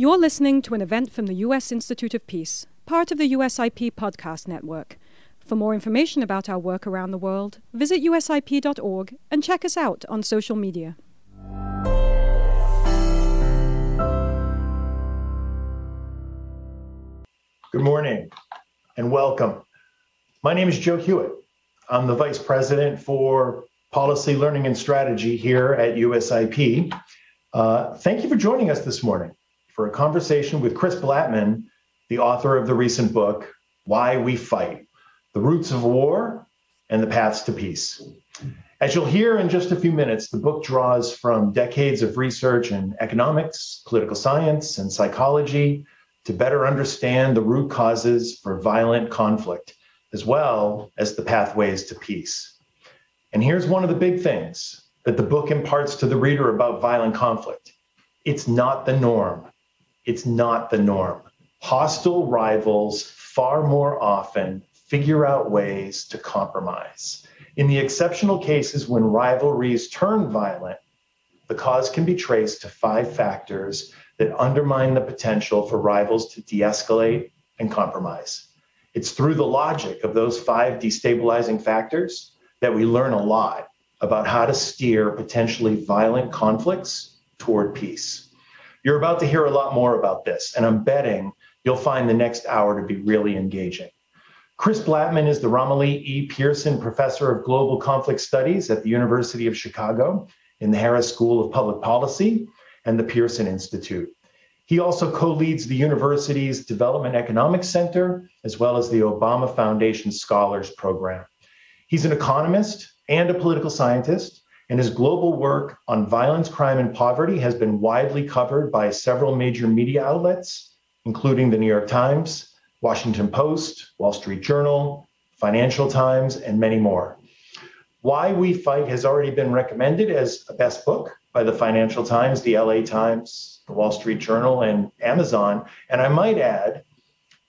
You're listening to an event from the U.S. Institute of Peace, part of the USIP podcast network. For more information about our work around the world, visit usip.org and check us out on social media. Good morning and welcome. My name is Joe Hewitt. I'm the Vice President for Policy, Learning, and Strategy here at USIP. Uh, thank you for joining us this morning for a conversation with Chris Blattman, the author of the recent book, Why We Fight The Roots of War and the Paths to Peace. As you'll hear in just a few minutes, the book draws from decades of research in economics, political science, and psychology to better understand the root causes for violent conflict, as well as the pathways to peace. And here's one of the big things that the book imparts to the reader about violent conflict it's not the norm. It's not the norm. Hostile rivals far more often figure out ways to compromise. In the exceptional cases when rivalries turn violent, the cause can be traced to five factors that undermine the potential for rivals to de escalate and compromise. It's through the logic of those five destabilizing factors that we learn a lot about how to steer potentially violent conflicts toward peace. You're about to hear a lot more about this, and I'm betting you'll find the next hour to be really engaging. Chris Blattman is the Ramalee E. Pearson Professor of Global Conflict Studies at the University of Chicago in the Harris School of Public Policy and the Pearson Institute. He also co leads the university's Development Economics Center, as well as the Obama Foundation Scholars Program. He's an economist and a political scientist, and his global work on violence, crime, and poverty has been widely covered by several major media outlets, including the New York Times, Washington Post, Wall Street Journal, Financial Times, and many more. Why We Fight has already been recommended as a best book by the Financial Times, the LA Times, the Wall Street Journal, and Amazon. And I might add,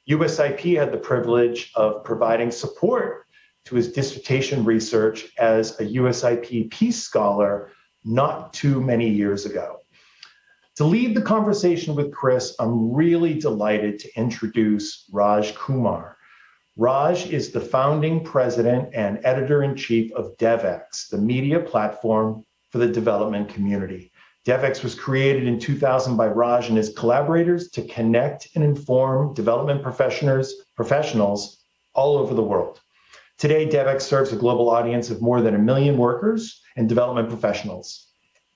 USIP had the privilege of providing support to his dissertation research as a USIP Peace Scholar not too many years ago. To lead the conversation with Chris, I'm really delighted to introduce Raj Kumar. Raj is the founding president and editor in chief of Devex, the media platform for the development community. Devex was created in 2000 by Raj and his collaborators to connect and inform development professionals, professionals all over the world. Today, Devex serves a global audience of more than a million workers and development professionals.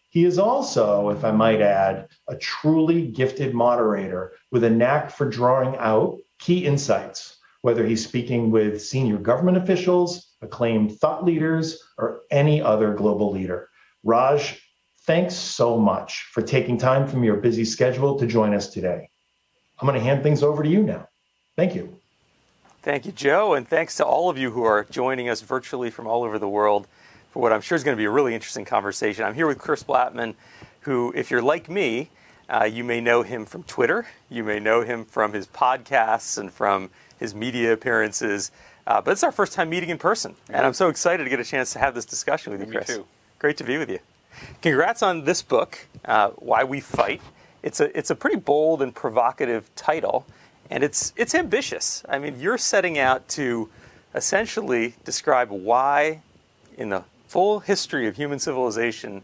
He is also, if I might add, a truly gifted moderator with a knack for drawing out key insights, whether he's speaking with senior government officials, acclaimed thought leaders, or any other global leader. Raj, thanks so much for taking time from your busy schedule to join us today. I'm going to hand things over to you now. Thank you. Thank you, Joe, and thanks to all of you who are joining us virtually from all over the world for what I'm sure is going to be a really interesting conversation. I'm here with Chris Blattman, who, if you're like me, uh, you may know him from Twitter, you may know him from his podcasts and from his media appearances. Uh, but it's our first time meeting in person, and I'm so excited to get a chance to have this discussion with you, Chris. Me too. Great to be with you. Congrats on this book, uh, Why We Fight. It's a it's a pretty bold and provocative title, and it's it's ambitious. I mean, you're setting out to essentially describe why, in the full history of human civilization,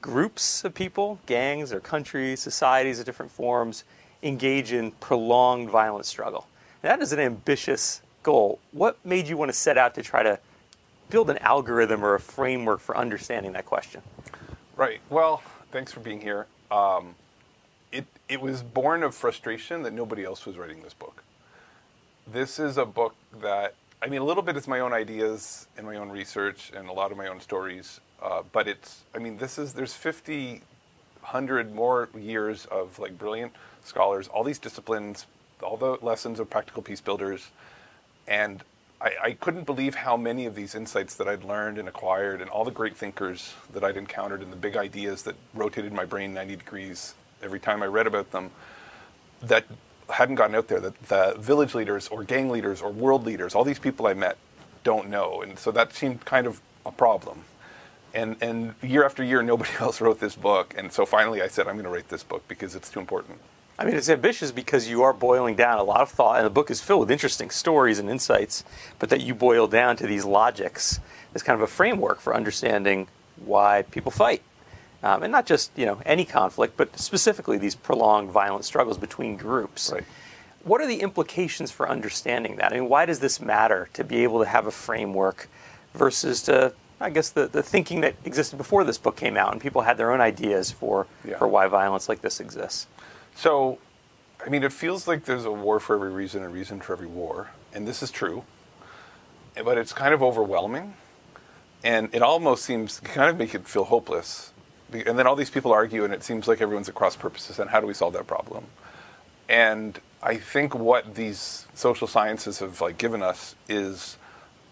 groups of people, gangs or countries, societies of different forms, engage in prolonged violent struggle. That is an ambitious goal. What made you want to set out to try to build an algorithm or a framework for understanding that question? Right. Well, thanks for being here. Um, it, it was born of frustration that nobody else was writing this book. This is a book that, I mean, a little bit is my own ideas and my own research and a lot of my own stories. Uh, but it's, I mean, this is, there's 50, 100 more years of like brilliant scholars, all these disciplines, all the lessons of practical peace builders. And I, I, couldn't believe how many of these insights that I'd learned and acquired, and all the great thinkers that I'd encountered, and the big ideas that rotated my brain 90 degrees every time I read about them, that hadn't gotten out there, that the village leaders or gang leaders or world leaders, all these people I met, don't know. And so that seemed kind of a problem. And, and year after year, nobody else wrote this book. And so finally I said, I'm going to write this book because it's too important. I mean, it's ambitious because you are boiling down a lot of thought, and the book is filled with interesting stories and insights, but that you boil down to these logics as kind of a framework for understanding why people fight. Um, and not just you know any conflict, but specifically these prolonged violent struggles between groups. Right. What are the implications for understanding that? I mean, why does this matter to be able to have a framework versus to, I guess, the, the thinking that existed before this book came out and people had their own ideas for, Yeah. for why violence like this exists? So, I mean, it feels like there's a war for every reason, a reason for every war, and this is true. But it's kind of overwhelming, and it almost seems kind of make it feel hopeless. And then all these people argue, and it seems like everyone's at cross purposes. And how do we solve that problem? And I think what these social sciences have like given us is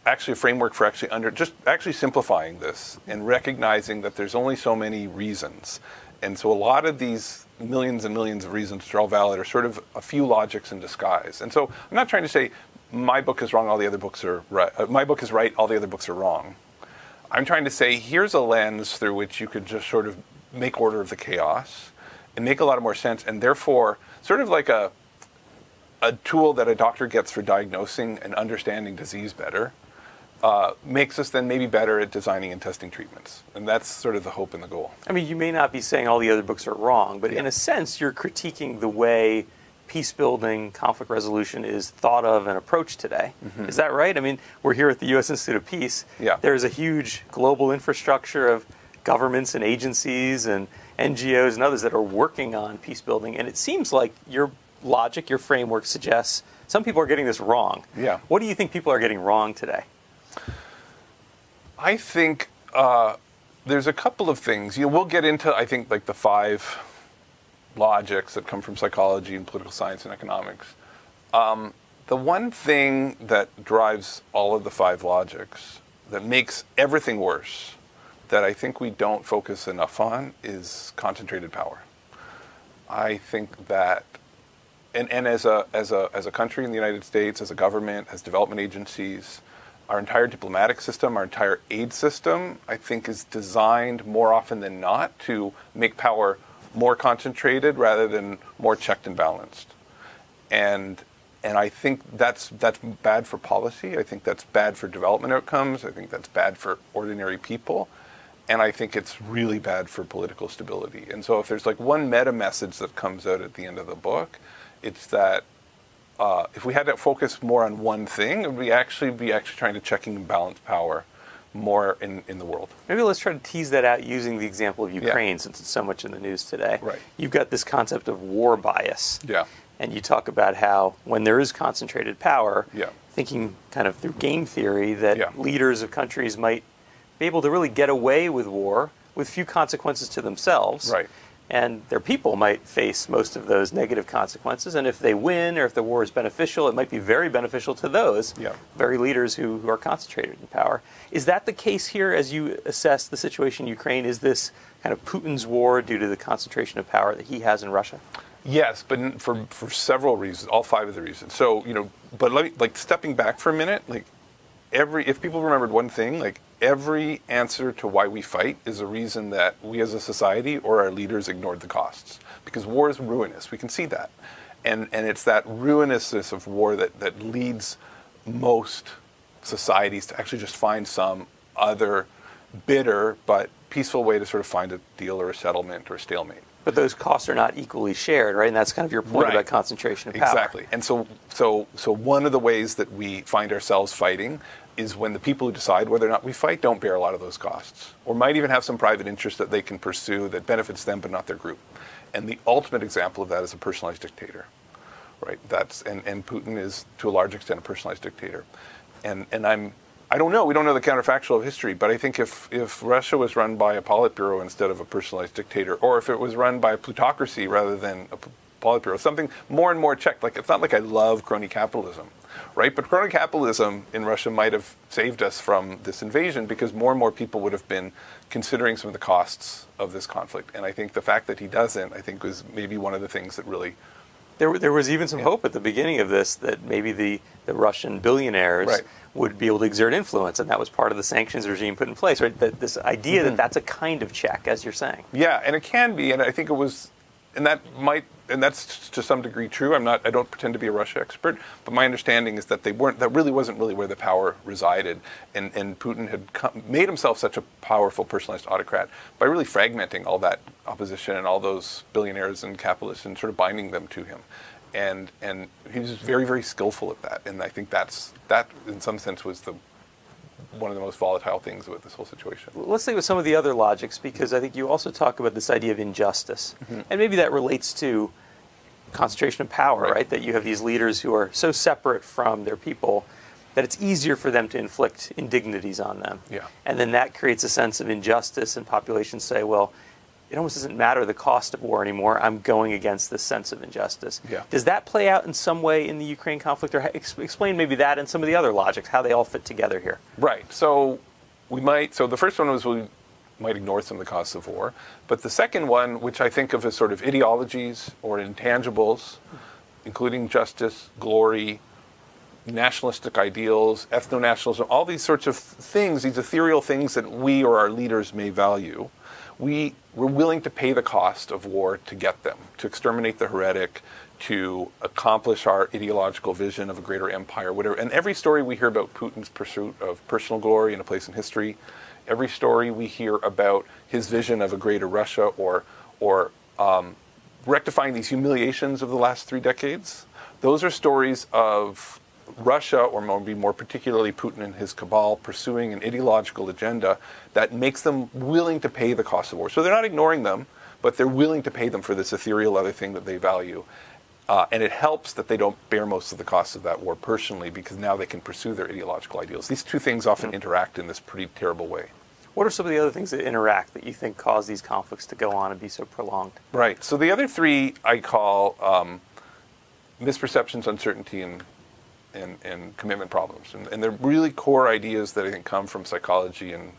actually a framework for actually under just actually simplifying this and recognizing that there's only so many reasons. And so a lot of these millions and millions of reasons which are all valid are sort of a few logics in disguise. And so I'm not trying to say my book is wrong, all the other books are right. Uh, my book is right, all the other books are wrong. I'm trying to say here's a lens through which you could just sort of make order of the chaos and make a lot of more sense, and therefore, sort of like a a tool that a doctor gets for diagnosing and understanding disease better uh, makes us then maybe better at designing and testing treatments, and that's sort of the hope and the goal. I mean, you may not be saying all the other books are wrong, but in a sense, you're critiquing the way peace building, conflict resolution is thought of and approached today. Is that right? I mean, we're here at the U.S. Institute of Peace. Yeah. There's a huge global infrastructure of governments and agencies and NGOs and others that are working on peace building, and it seems like your logic, your framework suggests some people are getting this wrong. Yeah. What do you think people are getting wrong today? I think uh, there's a couple of things. You know, we'll get into, I think, like the five logics that come from psychology and political science and economics. Um, the one thing that drives all of the five logics that makes everything worse that I think we don't focus enough on is concentrated power. I think that and, and as a as a as a country in the United States, as a government, as development agencies, our entire diplomatic system, our entire aid system, I think is designed more often than not to make power more concentrated rather than more checked and balanced. And and I think that's that's bad for policy. I think that's bad for development outcomes. I think that's bad for ordinary people. And I think it's really bad for political stability. And so if there's like one meta message that comes out at the end of the book, it's that uh, if we had to focus more on one thing, would actually be actually trying to check and balance power more in, in the world. Maybe let's try to tease that out using the example of Ukraine since it's so much in the news today. Right. You've got this concept of war bias. Yeah. And you talk about how when there is concentrated power, Yeah. thinking kind of through game theory that Yeah. leaders of countries might be able to really get away with war with few consequences to themselves. Right. And their people might face most of those negative consequences. And if they win or if the war is beneficial, it might be very beneficial to those Yeah. very leaders who, who are concentrated in power. Is that the case here as you assess the situation in Ukraine? Is this kind of Putin's war due to the concentration of power that he has in Russia? Yes, but for for several reasons, all five of the reasons. So you know, but let me like stepping back for a minute. Like every, if people remembered one thing, like every answer to why we fight is a reason that we as a society or our leaders ignored the costs because war is ruinous. We can see that, and and it's that ruinousness of war that that leads most societies to actually just find some other bitter but peaceful way to sort of find a deal or a settlement or a stalemate. But those costs are not equally shared, right? And that's kind of your point Right. about concentration of power. Exactly. And so, so, so one of the ways that we find ourselves fighting is when the people who decide whether or not we fight don't bear a lot of those costs, or might even have some private interest that they can pursue that benefits them but not their group. And the ultimate example of that is a personalized dictator, right? That's and, and Putin is to a large extent a personalized dictator. And and I'm I don't know. We don't know the counterfactual of history, but I think if, if Russia was run by a Politburo instead of a personalized dictator, or if it was run by a plutocracy rather than a Politburo, something more and more checked. Like it's not like I love crony capitalism, right? But crony capitalism in Russia might have saved us from this invasion because more and more people would have been considering some of the costs of this conflict. And I think the fact that he doesn't, I think, was maybe one of the things that really There, there was even some hope at the beginning of this that maybe the, the Russian billionaires Right. would be able to exert influence, and that was part of the sanctions regime put in place, right? That this idea Mm-hmm. that that's a kind of check, as you're saying. Yeah, and it can be, and I think it was, and that might and that's to some degree true. I'm not. I don't pretend to be a Russia expert, but my understanding is that they weren't. That really wasn't really where the power resided, and and Putin had come, made himself such a powerful, personalized autocrat by really fragmenting all that opposition and all those billionaires and capitalists and sort of binding them to him, and and he was very very skillful at that. And I think that's that in some sense was the one of the most volatile things about this whole situation. Let's think with some of the other logics because I think you also talk about this idea of injustice, mm-hmm. and maybe that relates to concentration of power, right. right? That you have these leaders who are so separate from their people that it's easier for them to inflict indignities on them. Yeah. And then that creates a sense of injustice, and populations say, well, it almost doesn't matter the cost of war anymore. I'm going against this sense of injustice. Yeah. Does that play out in some way in the Ukraine conflict, or ex- explain maybe that and some of the other logics, how they all fit together here? Right. So we might. So the first one was we might ignore some of the costs of war, but the second one, which I think of as sort of ideologies or intangibles, including justice, glory, nationalistic ideals, ethno nationalism, all these sorts of things, these ethereal things that we or our leaders may value we we're willing to pay the cost of war to get them, to exterminate the heretic, to accomplish our ideological vision of a greater empire, whatever. And every story we hear about Putin's pursuit of personal glory and a place in history, every story we hear about his vision of a greater Russia or or um, rectifying these humiliations of the last three decades, those are stories of Russia, or maybe more particularly Putin and his cabal, pursuing an ideological agenda that makes them willing to pay the cost of war. So they're not ignoring them, but they're willing to pay them for this ethereal other thing that they value. Uh, and it helps that they don't bear most of the costs of that war personally because now they can pursue their ideological ideals. These two things often mm-hmm. interact in this pretty terrible way. What are some of the other things that interact that you think cause these conflicts to go on and be so prolonged? Right. So the other three I call um, misperceptions, uncertainty, and and, and commitment problems. And, and they're really core ideas that I think come from psychology and,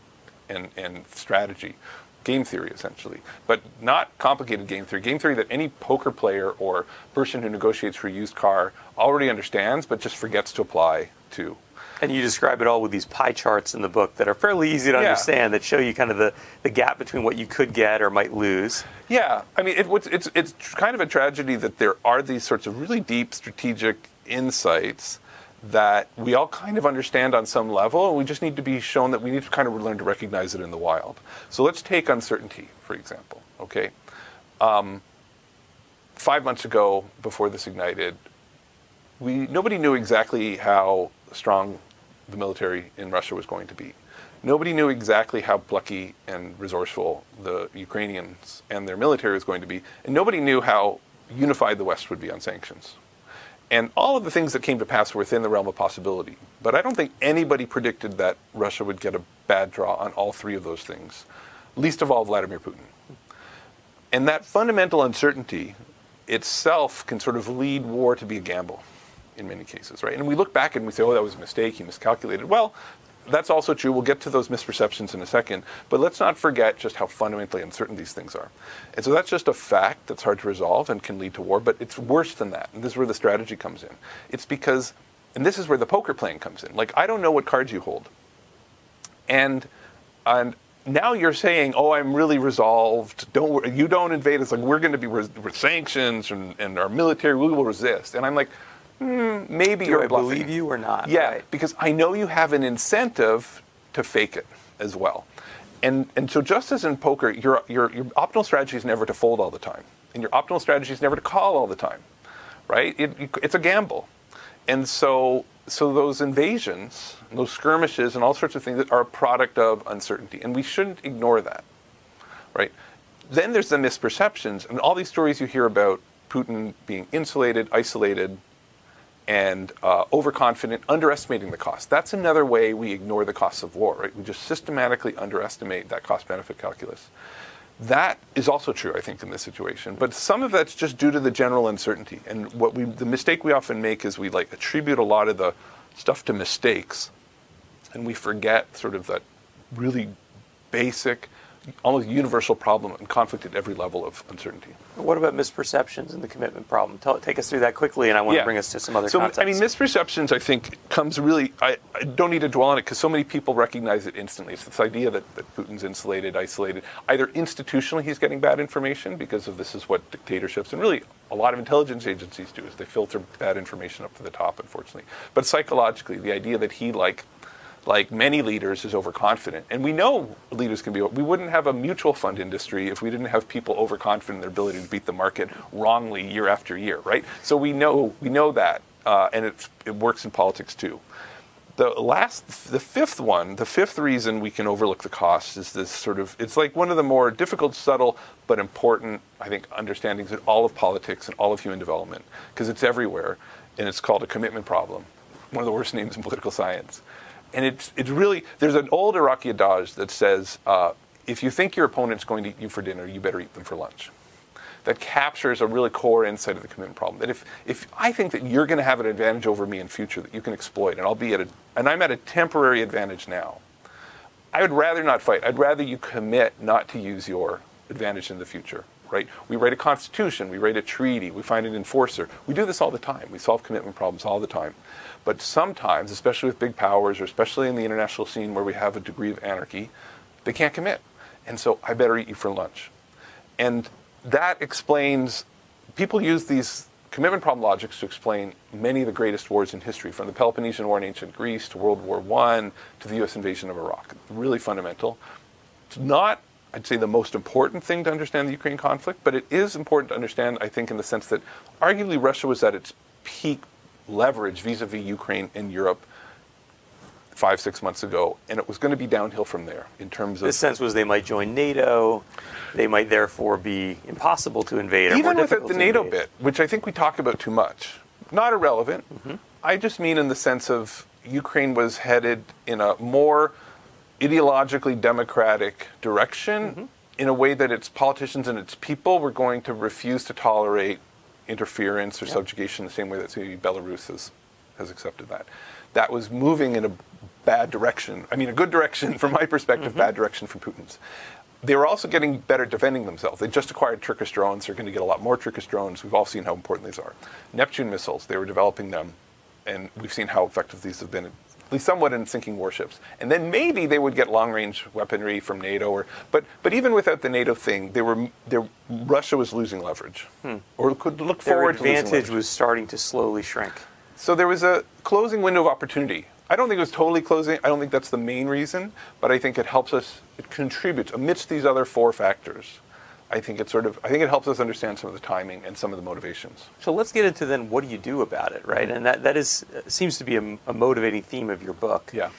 and, and strategy, game theory essentially, but not complicated game theory. Game theory that any poker player or person who negotiates for a used car already understands, but just forgets to apply to. And you describe it all with these pie charts in the book that are fairly easy to yeah. understand that show you kind of the, the gap between what you could get or might lose. Yeah, I mean, it, it's, it's kind of a tragedy that there are these sorts of really deep strategic insights that we all kind of understand on some level, and we just need to be shown that we need to kind of learn to recognize it in the wild. So let's take uncertainty, for example. Okay, um, five months ago, before this ignited, we nobody knew exactly how strong the military in Russia was going to be. Nobody knew exactly how plucky and resourceful the Ukrainians and their military was going to be, and nobody knew how unified the West would be on sanctions. And all of the things that came to pass were within the realm of possibility. But I don't think anybody predicted that Russia would get a bad draw on all three of those things, least of all Vladimir Putin. And that fundamental uncertainty itself can sort of lead war to be a gamble in many cases, right? And we look back and we say, oh, that was a mistake, he miscalculated. Well, that's also true. We'll get to those misperceptions in a second. But let's not forget just how fundamentally uncertain these things are. And so that's just a fact that's hard to resolve and can lead to war. But it's worse than that. And this is where the strategy comes in. It's because, and this is where the poker playing comes in. Like, I don't know what cards you hold. And, and now you're saying, "Oh, I'm really resolved. Don't you don't invade us. Like we're going to be with sanctions and, and our military. We will resist." And I'm like, mm, maybe Do you're I bluffing. believe you or not? Yeah, right. because I know you have an incentive to fake it as well. And, and so just as in poker, your, your, your optimal strategy is never to fold all the time. And your optimal strategy is never to call all the time, right? It, it's a gamble. And so, so those invasions, those skirmishes, and all sorts of things are a product of uncertainty. And we shouldn't ignore that, right? Then there's the misperceptions, and all these stories you hear about Putin being insulated, isolated, and uh, overconfident, underestimating the cost. That's another way we ignore the costs of war, right? We just systematically underestimate that cost benefit calculus. That is also true, I think, in this situation. But some of that's just due to the general uncertainty. And what we, the mistake we often make is we like attribute a lot of the stuff to mistakes, and we forget sort of that really basic almost universal problem and conflict at every level of uncertainty. What about misperceptions and the commitment problem? Tell, take us through that quickly, and I want Yeah. to bring us to some other So context. I mean, misperceptions. I think comes really. I, I don't need to dwell on it because so many people recognize it instantly. It's this idea that, that Putin's insulated, isolated. Either institutionally he's getting bad information because of this is what dictatorships and really a lot of intelligence agencies do is they filter bad information up to the top, unfortunately. But psychologically, the idea that he like like many leaders is overconfident. And we know leaders can be we wouldn't have a mutual fund industry if we didn't have people overconfident in their ability to beat the market wrongly year after year right? So we know we know that uh, and it's, it works in politics too. The last the fifth one the fifth reason we can overlook the cost is this sort of it's like one of the more difficult subtle but important i think understandings in all of politics and all of human development because it's everywhere and it's called a commitment problem one of the worst names in political science and it's it's really there's an old iraqi adage that says uh, if you think your opponent's going to eat you for dinner you better eat them for lunch that captures a really core insight of the commitment problem. That if, if I think that you're going to have an advantage over me in future that you can exploit, and I'll be at a, and I'm at a temporary advantage now, I would rather not fight. I'd rather you commit not to use your advantage in the future. Right? We write a constitution, we write a treaty, we find an enforcer. We do this all the time. We solve commitment problems all the time. But sometimes, especially with big powers, or especially in the international scene where we have a degree of anarchy, they can't commit. And so I better eat you for lunch. And that explains, people use these commitment problem logics to explain many of the greatest wars in history, from the Peloponnesian War in ancient Greece to World War I to the US invasion of Iraq. Really fundamental. It's not, I'd say, the most important thing to understand the Ukraine conflict, but it is important to understand, I think, in the sense that arguably Russia was at its peak leverage vis a vis Ukraine and Europe five, six months ago, and it was going to be downhill from there in terms of the sense was they might join NATO, they might therefore be impossible to invade. Or even without the NATO invade. bit, which I think we talk about too much, not irrelevant. Mm-hmm. I just mean in the sense of Ukraine was headed in a more ideologically democratic direction mm-hmm. in a way that its politicians and its people were going to refuse to tolerate interference or subjugation the same way that say Belarus has, has accepted that. That was moving in a bad direction. I mean, a good direction from my perspective, mm-hmm. bad direction from Putin's. They were also getting better defending themselves. They just acquired Turkish drones. They're going to get a lot more Turkish drones. We've all seen how important these are. Neptune missiles, they were developing them, and we've seen how effective these have been, at least somewhat in sinking warships. And then maybe they would get long-range weaponry from NATO, or but but even without the NATO thing, they were there. Russia was losing leverage, hmm. or could look Their forward advantage was starting to slowly shrink. So there was a closing window of opportunity. I don't think it was totally closing. I don't think that's the main reason, but I think it helps us. It contributes amidst these other four factors. I think it sort of. I think it helps us understand some of the timing and some of the motivations. So let's get into then what do you do about it, right? And that, that is uh, seems to be a, a motivating theme of your book. Yeah.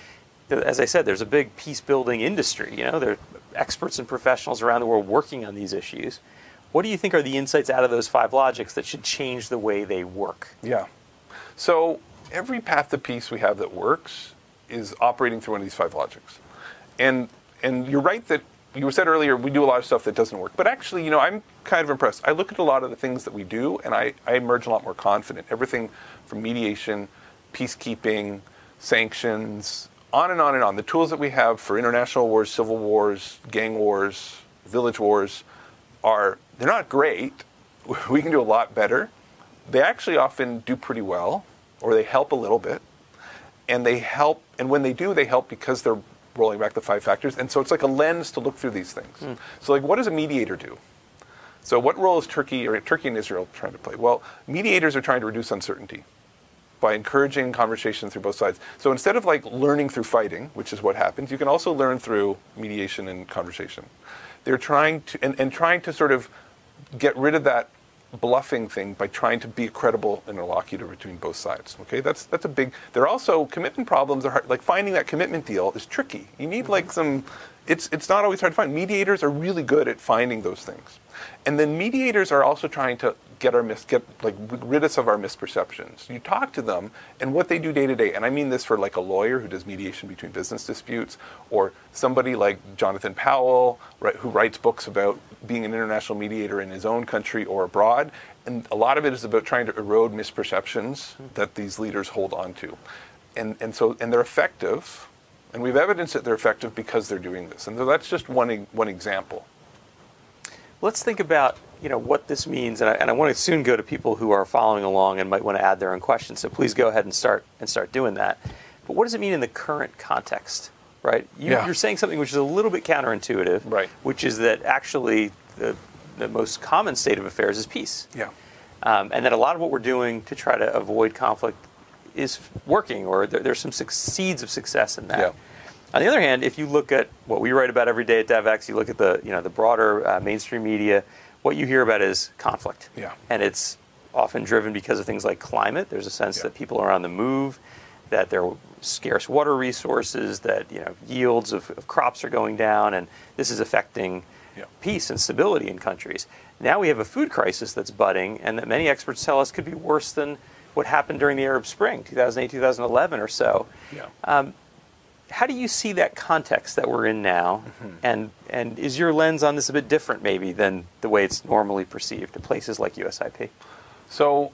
As I said, there's a big peace building industry. You know, there are experts and professionals around the world working on these issues. What do you think are the insights out of those five logics that should change the way they work? Yeah. So every path to peace we have that works is operating through one of these five logics. And and you're right that you said earlier we do a lot of stuff that doesn't work. But actually, you know, I'm kind of impressed. I look at a lot of the things that we do and I, I emerge a lot more confident. Everything from mediation, peacekeeping, sanctions, on and on and on. The tools that we have for international wars, civil wars, gang wars, village wars are they're not great. We can do a lot better. They actually often do pretty well, or they help a little bit. And they help, and when they do, they help because they're rolling back the five factors. And so it's like a lens to look through these things. Hmm. So, like, what does a mediator do? So, what role is Turkey or Turkey and Israel trying to play? Well, mediators are trying to reduce uncertainty by encouraging conversation through both sides. So instead of like learning through fighting, which is what happens, you can also learn through mediation and conversation. They're trying to and, and trying to sort of get rid of that bluffing thing by trying to be a credible interlocutor between both sides. Okay, that's that's a big. There are also commitment problems are hard. Like finding that commitment deal is tricky. You need like mm-hmm. some. It's it's not always hard to find. Mediators are really good at finding those things, and then mediators are also trying to get our mis get like rid us of our misperceptions. You talk to them, and what they do day to day. And I mean this for like a lawyer who does mediation between business disputes, or somebody like Jonathan Powell, right, who writes books about being an international mediator in his own country or abroad. And a lot of it is about trying to erode misperceptions hmm. that these leaders hold on to. And, and so, and they're effective And we've evidence that they're effective because they're doing this. And so that's just one, one example. Let's think about you know what this means, and I, and I want to soon go to people who are following along and might want to add their own questions. So please go ahead and start and start doing that. But what does it mean in the current context? Right? You, Yeah. You're saying something which is a little bit counterintuitive, Right. Which is that actually the, the most common state of affairs is peace. Yeah. um, and that a lot of what we're doing to try to avoid conflict is working, or there, there's some seeds of success in that. Yeah. On the other hand, if you look at what we write about every day at Devex, you look at the you know the broader uh, mainstream media, what you hear about is conflict. Yeah. And it's often driven because of things like climate. There's a sense Yeah. that people are on the move, that there are scarce water resources, that you know yields of, of crops are going down, and this is affecting Yeah. peace and stability in countries. Now we have a food crisis that's budding, and that many experts tell us could be worse than what happened during the Arab Spring, 2008, 2011 or so. Yeah. How do you see that context that we're in now? Mm-hmm. And, and is your lens on this a bit different, maybe, than the way it's normally perceived at places like USIP? So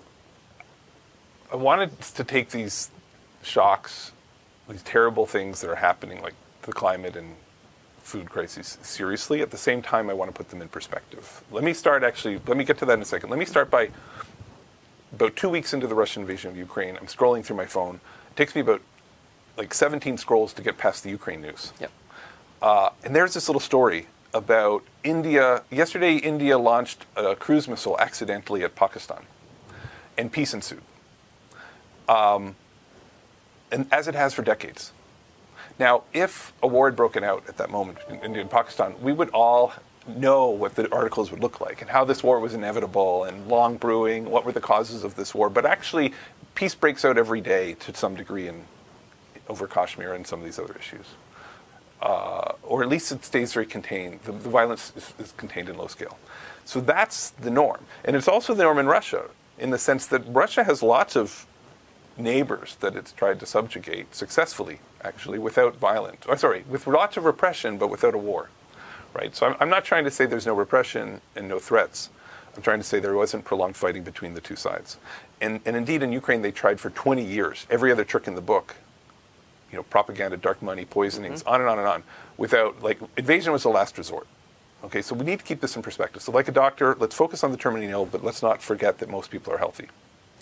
I wanted to take these shocks, these terrible things that are happening, like the climate and food crises, seriously. At the same time, I want to put them in perspective. Let me start actually, let me get to that in a second. Let me start by about two weeks into the Russian invasion of Ukraine, I'm scrolling through my phone. It takes me about like 17 scrolls to get past the Ukraine news. Yep. Uh, and there's this little story about India. Yesterday, India launched a cruise missile accidentally at Pakistan, and peace ensued. Um, and as it has for decades. Now, if a war had broken out at that moment in India and Pakistan, we would all know what the articles would look like and how this war was inevitable and long brewing, what were the causes of this war. But actually, peace breaks out every day to some degree in, over Kashmir and some of these other issues. Uh, or at least it stays very contained. The, the violence is, is contained in low scale. So that's the norm. And it's also the norm in Russia in the sense that Russia has lots of neighbors that it's tried to subjugate successfully, actually, without violence. Or sorry, with lots of repression, but without a war. Right? So I'm, I'm not trying to say there's no repression and no threats. I'm trying to say there wasn't prolonged fighting between the two sides. And, and indeed, in Ukraine, they tried for 20 years, every other trick in the book, you know, propaganda, dark money, poisonings, mm-hmm. on and on and on, without, like, invasion was the last resort. Okay, so we need to keep this in perspective. So, like a doctor, let's focus on the terminally ill, but let's not forget that most people are healthy.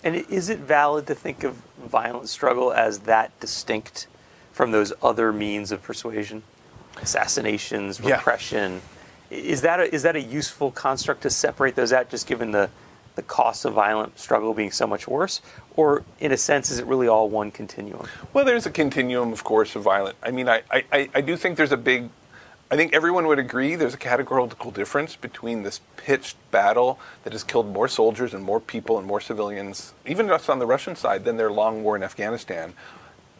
And is it valid to think of violent struggle as that distinct from those other means of persuasion? Assassinations, repression. I- Is that, a, is that a useful construct to separate those out, just given the, the cost of violent struggle being so much worse? Or, in a sense, is it really all one continuum? Well, there's a continuum, of course, of violent. I mean, I, I- I, I do think there's a big, I think everyone would agree there's a categorical difference between this pitched battle that has killed more soldiers and more people and more civilians, even just on the Russian side, than their long war in Afghanistan,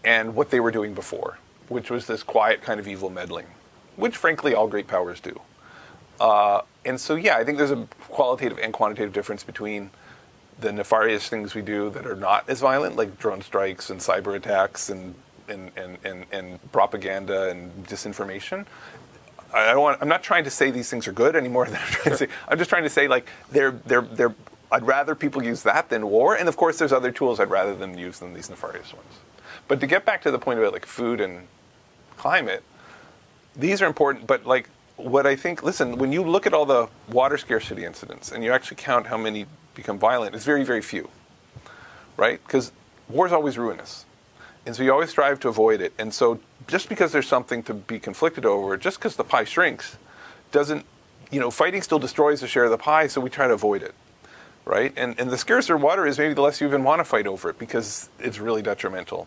and what they were doing before, which was this quiet kind of evil meddling, which, frankly, all great powers do. Uh, and so, yeah, I think there's a qualitative and quantitative difference between the nefarious things we do that are not as violent, like drone strikes and cyber attacks and and, and, and, and propaganda and disinformation. I don't want, I'm not trying to say these things are good anymore than I'm trying to say. I'm just trying to say like they're they're they're. I'd rather people use that than war, and of course there's other tools I'd rather them use than these nefarious ones. But to get back to the point about like food and climate, these are important, but like what I think, listen, when you look at all the water scarcity incidents and you actually count how many become violent, it's very, very few, right? Because war is always ruinous. And so you always strive to avoid it. And so just because there's something to be conflicted over, just because the pie shrinks, doesn't, you know, fighting still destroys a share of the pie, so we try to avoid it, right? And, and the scarcer water is maybe the less you even want to fight over it because it's really detrimental.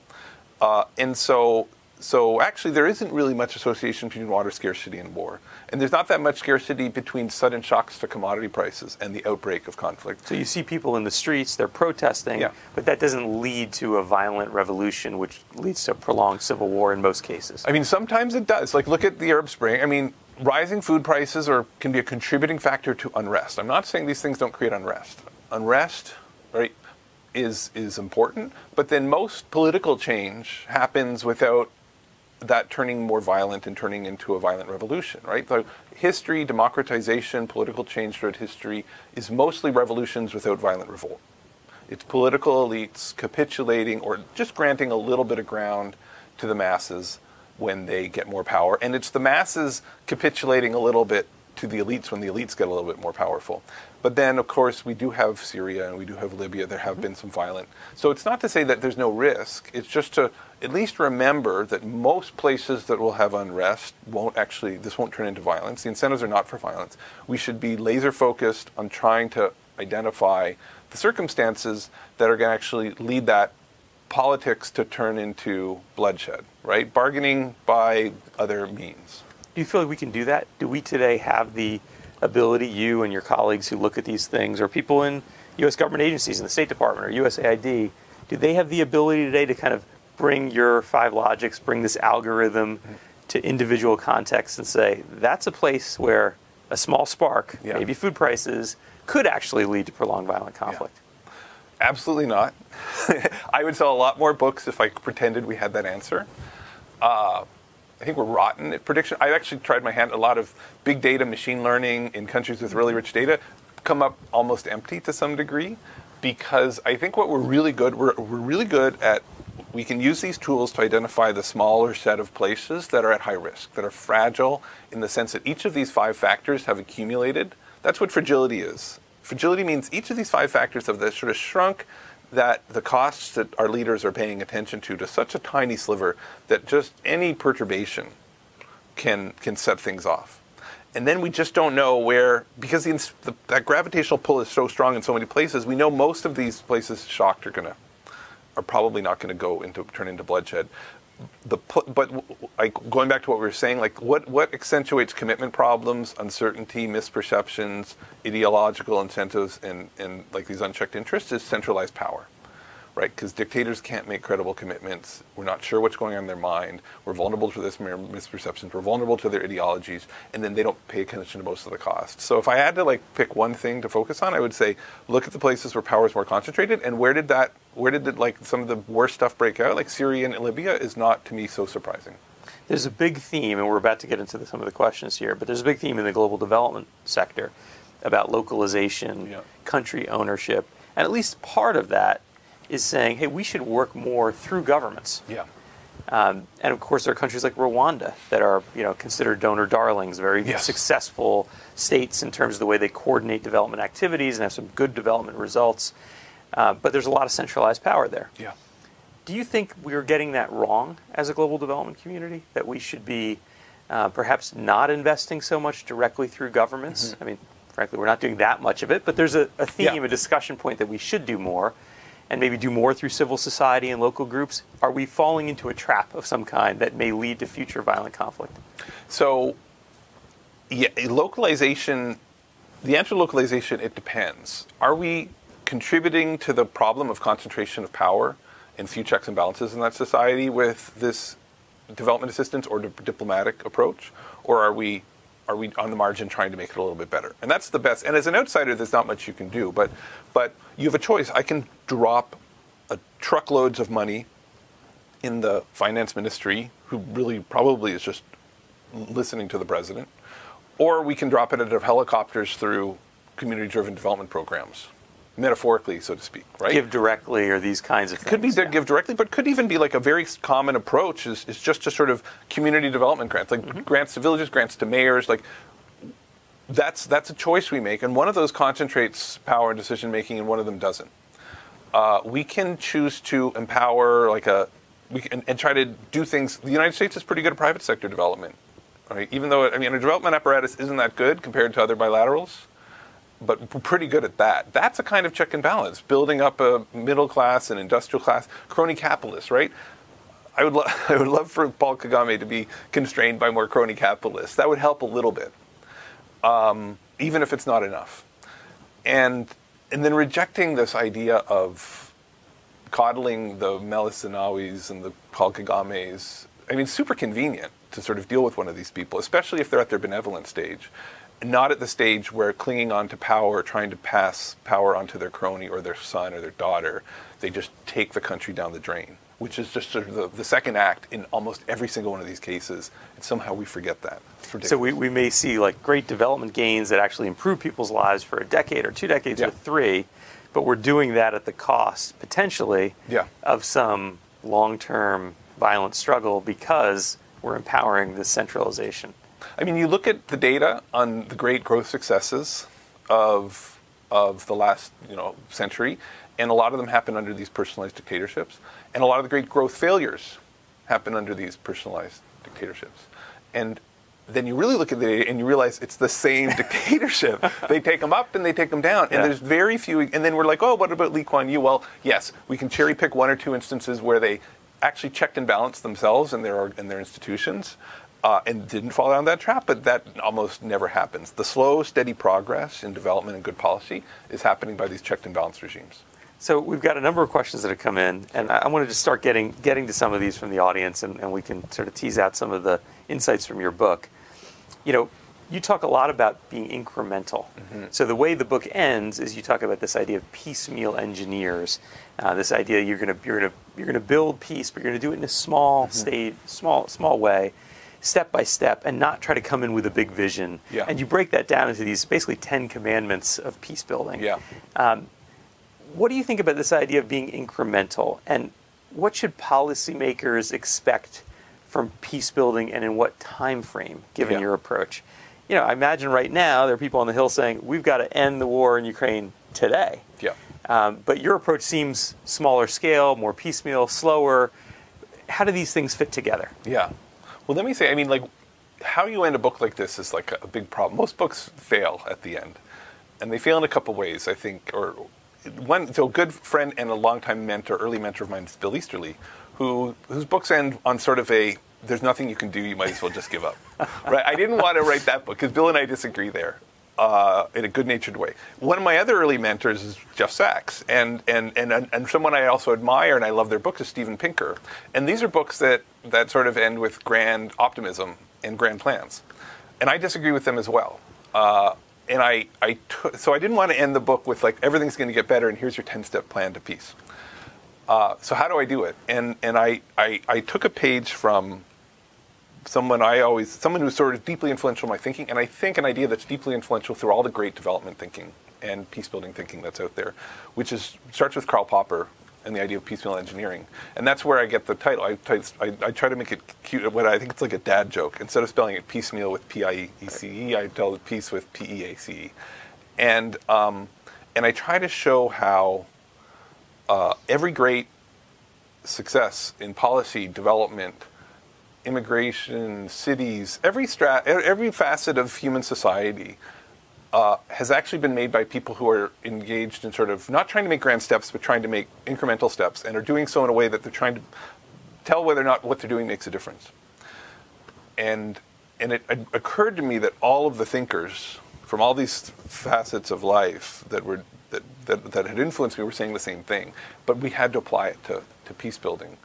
Uh, and so, so actually, there isn't really much association between water scarcity and war. And there's not that much scarcity between sudden shocks to commodity prices and the outbreak of conflict. So you see people in the streets, they're protesting, Yeah. but that doesn't lead to a violent revolution, which leads to a prolonged civil war in most cases. I mean, sometimes it does. Like, look at the Arab Spring. I mean, rising food prices are, can be a contributing factor to unrest. I'm not saying these things don't create unrest. Unrest, right, is is important. But then most political change happens without that turning more violent and turning into a violent revolution, right? So history, democratization, political change throughout history is mostly revolutions without violent revolt. It's political elites capitulating or just granting a little bit of ground to the masses when they get more power, and it's the masses capitulating a little bit to the elites when the elites get a little bit more powerful. But then, of course, we do have Syria and we do have Libya. There have been some violent. So it's not to say that there's no risk. It's just to at least remember that most places that will have unrest won't actually, this won't turn into violence. The incentives are not for violence. We should be laser focused on trying to identify the circumstances that are going to actually lead that politics to turn into bloodshed, right? Bargaining by other means. Do you feel like we can do that? Do we today have the ability, you and your colleagues who look at these things, or people in U.S. government agencies, in the State Department or USAID, do they have the ability today to kind of bring your five logics, bring this algorithm to individual contexts and say, that's a place where a small spark, Yeah. maybe food prices, could actually lead to prolonged violent conflict? Absolutely not. I would sell a lot more books if I pretended we had that answer. Uh, I think we're rotten at prediction. I've actually tried my hand. A lot of big data, machine learning in countries with really rich data come up almost empty to some degree because I think what we're really good we're, we're really good at we can use these tools to identify the smaller set of places that are at high risk, that are fragile in the sense that each of these five factors have accumulated. That's what fragility is. Fragility means each of these five factors have sort of shrunk that the costs that our leaders are paying attention to to such a tiny sliver that just any perturbation can can set things off. And then we just don't know where because the, the, that gravitational pull is so strong in so many places. We know most of these places shocked are gonna are probably not going to go into turn into bloodshed. The but like going back to what we were saying, like what what accentuates commitment problems, uncertainty, misperceptions, ideological incentives, and and like these unchecked interests is centralized power, right? Because dictators can't make credible commitments. We're not sure what's going on in their mind. We're vulnerable to this misperceptions. We're vulnerable to their ideologies, and then they don't pay attention to most of the costs. So if I had to like pick one thing to focus on, I would say look at the places where power is more concentrated, and where did that where did it, like some of the worst stuff break out? Like Syria and Libya is not to me so surprising. There's a big theme, and we're about to get into the, some of the questions here, but there's a big theme in the global development sector about localization, Yeah. country ownership, and at least part of that is saying, hey, we should work more through governments. Yeah. Um, and of course, there are countries like Rwanda that are, you know, considered donor darlings, very Yes. successful states in terms of the way they coordinate development activities and have some good development results. Uh, but there's a lot of centralized power there. Yeah. Do you think we're getting that wrong as a global development community? That we should be uh, perhaps not investing so much directly through governments? I mean, frankly, we're not doing that much of it, but there's a, a theme, Yeah. a discussion point that we should do more and maybe do more through civil society and local groups. Are we falling into a trap of some kind that may lead to future violent conflict? So, yeah, localization. The answer to localization it depends. Are we contributing to the problem of concentration of power and few checks and balances in that society with this development assistance or di- diplomatic approach, or are we are we on the margin trying to make it a little bit better? And that's the best. And as an outsider, there's not much you can do, but but you have a choice. I can drop a truckloads of money in the finance ministry, who really probably is just listening to the president, or we can drop it out of helicopters through community-driven development programs, metaphorically, so to speak, right? GiveDirectly or these kinds of things? could be yeah. GiveDirectly, but could even be like a very common approach is, is just to sort of community development grants, like grants to villages, grants to mayors, like that's that's a choice we make, and one of those concentrates power and decision making, and one of them doesn't. Uh, we can choose to empower like a we can, and try to do things. The United States is pretty good at private sector development, right? Even though I mean, our development apparatus isn't that good compared to other bilaterals but pretty good at that. That's a kind of check and balance, building up a middle class and industrial class, crony capitalists, right? I would, lo- I would love for Paul Kagame to be constrained by more crony capitalists. That would help a little bit, um, even if it's not enough. And, and then rejecting this idea of coddling the Meles Zenawis and the Paul Kagames. I mean, super convenient to sort of deal with one of these people, especially if they're at their benevolent stage, not at the stage where clinging on to power, trying to pass power onto their crony or their son or their daughter, they just take the country down the drain, which is just sort of the, the second act in almost every single one of these cases. And somehow we forget that. So we, we may see like great development gains that actually improve people's lives for a decade or two decades Yeah. or three, but we're doing that at the cost potentially Yeah. of some long-term violent struggle because we're empowering this centralization? I mean, you look at the data on the great growth successes of of the last you know century, and a lot of them happen under these personalized dictatorships, and a lot of the great growth failures happen under these personalized dictatorships, and then you really look at the data and you realize it's the same dictatorship. they take them up and they take them down, and Yeah. there's very few. And then we're like, oh, what about Lee Kuan Yew? Well, yes, we can cherry pick one or two instances where they actually checked and balanced themselves and their and their institutions. Uh, and didn't fall down that trap, but that almost never happens. The slow, steady progress in development and good policy is happening by these checked and balanced regimes. So we've got a number of questions that have come in, and I I wanted to start getting getting to some of these from the audience, and, and we can sort of tease out some of the insights from your book. You know, you talk a lot about being incremental. So the way the book ends is you talk about this idea of piecemeal engineers, uh, this idea you're going to you're going to you're going to build peace, but you're going to do it in a small state, small small way, step by step, and not try to come in with a big vision. Yeah. And you break that down into these basically ten commandments of peace building. Yeah. What do you think about this idea of being incremental, and what should policymakers expect from peace building, and in what time frame, given Yeah. your approach? You know, I imagine right now there are people on the Hill saying we've got to end the war in Ukraine today. Yeah. Um, but your approach seems smaller scale, more piecemeal, slower. How do these things fit together? Yeah. Well, let me say, I mean, like, how you end a book like this is like a, big problem. Most books fail at the end, and they fail in a couple ways, I think. Or one, so a good friend and a longtime mentor, early mentor of mine is Bill Easterly, who whose books end on sort of a "there's nothing you can do, you might as well just give up." right? I didn't want to write that book because Bill and I disagree there. Uh, in a good-natured way. One of my other early mentors is Jeff Sachs, and and, and and someone I also admire and I love their books is Steven Pinker. And these are books that that sort of end with grand optimism and grand plans, and I disagree with them as well. Uh, and I, I so I didn't want to end the book with like everything's going to get better and here's your 10-step plan to peace. Uh, so how do I do it? And and I, I I took a page from someone I always, someone who's sort of deeply influential in my thinking, and I think an idea that's deeply influential through all the great development thinking and peace building thinking that's out there, which is starts with Karl Popper and the idea of piecemeal engineering, and that's where I get the title. I, I, I try to make it cute. What I think it's like a dad joke. Instead of spelling it piecemeal with P I E C E, I tell it peace with P E A C E, and um, and I try to show how uh, every great success in policy development immigration, cities, every strat, every facet of human society uh, has actually been made by people who are engaged in sort of not trying to make grand steps, but trying to make incremental steps, and are doing so in a way that they're trying to tell whether or not what they're doing makes a difference. And and it, it occurred to me that all of the thinkers from all these facets of life that were that, that, that had influenced me were saying the same thing, but we had to apply it to, to peace building,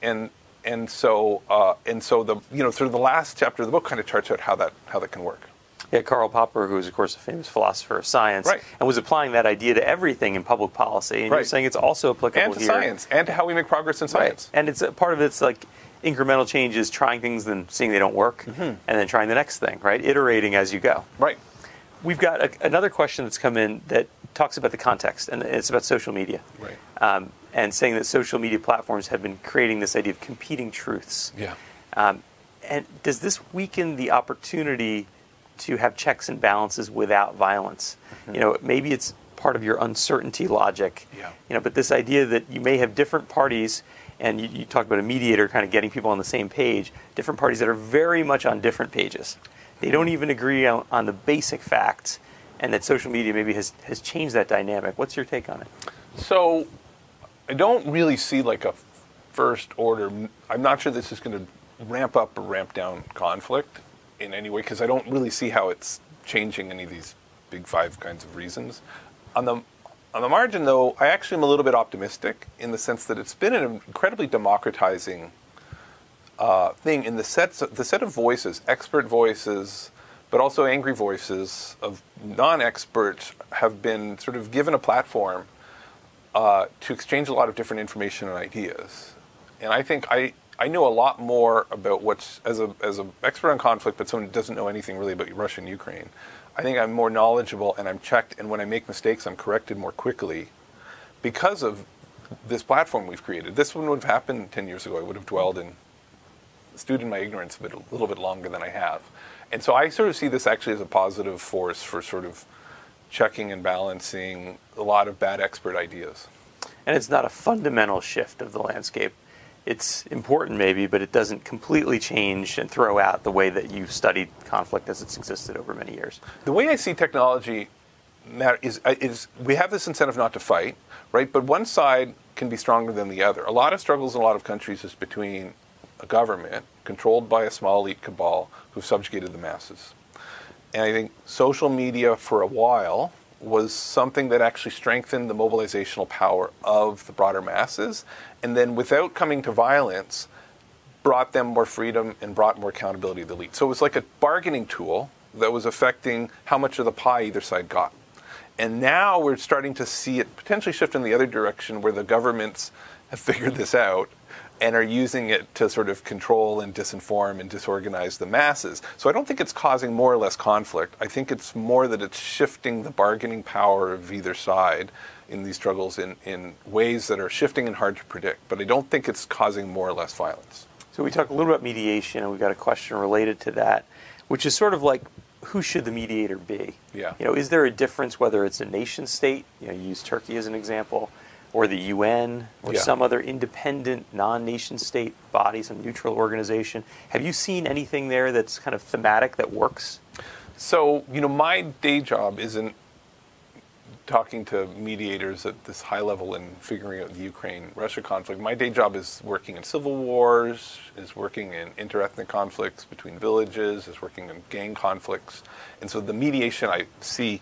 and and so uh, and so the you know sort of the last chapter of the book kind of charts out how that how that can work. Yeah, Karl Popper, who is, of course, a famous philosopher of science, Right. and was applying that idea to everything in public policy. And you're saying it's also applicable And to here. science, and to how we make progress in Right. science. And it's a, part of it's like incremental changes, trying things, then seeing they don't work, Mm-hmm. and then trying the next thing, right? Iterating as you go. Right. We've got a, another question that's come in that talks about the context, and it's about social media. Right. Um, and saying that social media platforms have been creating this idea of competing truths. Yeah. Um, and does this weaken the opportunity to have checks and balances without violence? You know, maybe it's part of your uncertainty logic. Yeah. You know, but this idea that you may have different parties, and you, you talk about a mediator kind of getting people on the same page, different parties that are very much on different pages. They don't even agree on, on the basic facts, and that social media maybe has, has changed that dynamic. What's your take on it? So I don't really see like a first order. I'm not sure this is going to ramp up or ramp down conflict in any way because I don't really see how it's changing any of these big five kinds of reasons. On the on the margin, though, I actually am a little bit optimistic in the sense that it's been an incredibly democratizing uh, thing in the sets the set of voices, expert voices, but also angry voices of non-experts have been sort of given a platform uh, to exchange a lot of different information and ideas. And I think I, I know a lot more about what's as a as an expert on conflict, but someone who doesn't know anything really about Russia and Ukraine. I think I'm more knowledgeable and I'm checked, and when I make mistakes, I'm corrected more quickly because of this platform we've created. This one would have happened 10 years ago. I would have dwelled in stewed in my ignorance of it a little bit longer than I have. And so I sort of see this actually as a positive force for sort of checking and balancing a lot of bad expert ideas. And it's not a fundamental shift of the landscape. It's important, maybe, but it doesn't completely change and throw out the way that you've studied conflict as it's existed over many years. The way I see technology matter is, uh, is we have this incentive not to fight, right? But one side can be stronger than the other. A lot of struggles in a lot of countries is between a government controlled by a small elite cabal who've subjugated the masses. And I think social media for a while was something that actually strengthened the mobilizational power of the broader masses. And then without coming to violence, brought them more freedom and brought more accountability to the elite. So it was like a bargaining tool that was affecting how much of the pie either side got. And now we're starting to see it potentially shift in the other direction where the governments have figured this out and are using it to sort of control and disinform and disorganize the masses. So I don't think it's causing more or less conflict. I think it's more that it's shifting the bargaining power of either side in these struggles in, in ways that are shifting and hard to predict. But I don't think it's causing more or less violence. So we talked a little about mediation, and we've got a question related to that, which is sort of like who should the mediator be? Yeah. You know, is there a difference whether it's a nation state? You know, you use Turkey as an example, or the UN, or Yeah. some other independent non-nation state body, some neutral organization. Have you seen anything there that's kind of thematic that works? So, you know, my day job isn't talking to mediators at this high level and figuring out the Ukraine Russia conflict. My day job is working in civil wars, is working in interethnic conflicts between villages, is working in gang conflicts. And so the mediation I see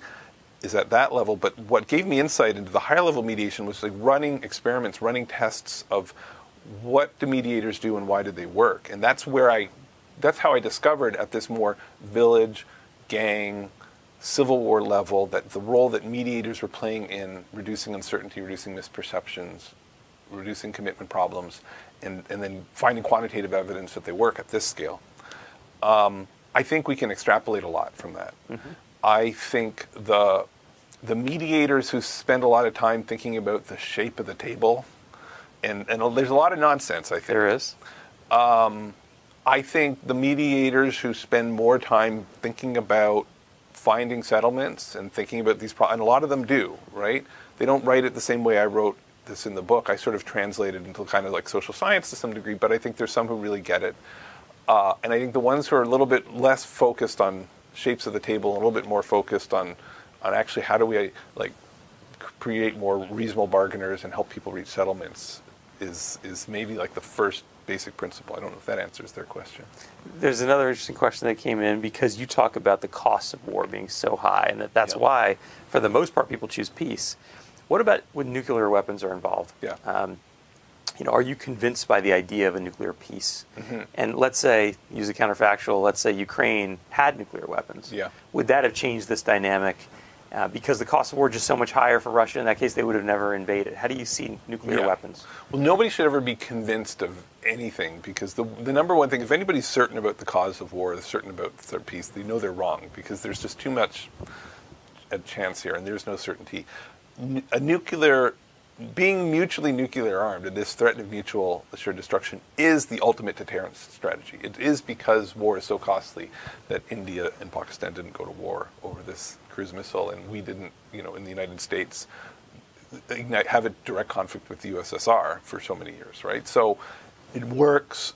is at that level. But what gave me insight into the higher level mediation was like running experiments, running tests of what do mediators do and why do they work. And that's where I, that's how I discovered at this more village, gang, civil war level that the role that mediators were playing in reducing uncertainty, reducing misperceptions, reducing commitment problems, and, and then finding quantitative evidence that they work at this scale. Um, I think we can extrapolate a lot from that. I think the the mediators who spend a lot of time thinking about the shape of the table, and, and there's a lot of nonsense. I think There is. I think the mediators who spend more time thinking about finding settlements and thinking about these problems, and a lot of them do, right? They don't write it the same way I wrote this in the book. I sort of translated into kind of like social science to some degree, but I think there's some who really get it. Uh, and I think the ones who are a little bit less focused on shapes of the table, a little bit more focused on, on actually how do we like create more reasonable bargainers and help people reach settlements, is is maybe like the first basic principle. I don't know if that answers their question. There's another interesting question that came in because you talk about the cost of war being so high, and that that's Yeah. why, for the most part, people choose peace. What about when nuclear weapons are involved? Yeah. Um, you know, are you convinced by the idea of a nuclear peace? Mm-hmm. And let's say, use a counterfactual. Let's say Ukraine had nuclear weapons. Yeah. Would that have changed this dynamic? Uh, because the cost of war is just so much higher for Russia. In that case, they would have never invaded. How do you see nuclear Yeah. weapons? Well, nobody should ever be convinced of anything because the, the number one thing, if anybody's certain about the cause of war, certain about their peace, they know they're wrong because there's just too much a chance here and there's no certainty. N- A nuclear, being mutually nuclear armed and this threat of mutual assured destruction is the ultimate deterrence strategy. It is because war is so costly that India and Pakistan didn't go to war over this cruise missile and we didn't, you know, in the United States ignite, have a direct conflict with the USSR for so many years, right? So it works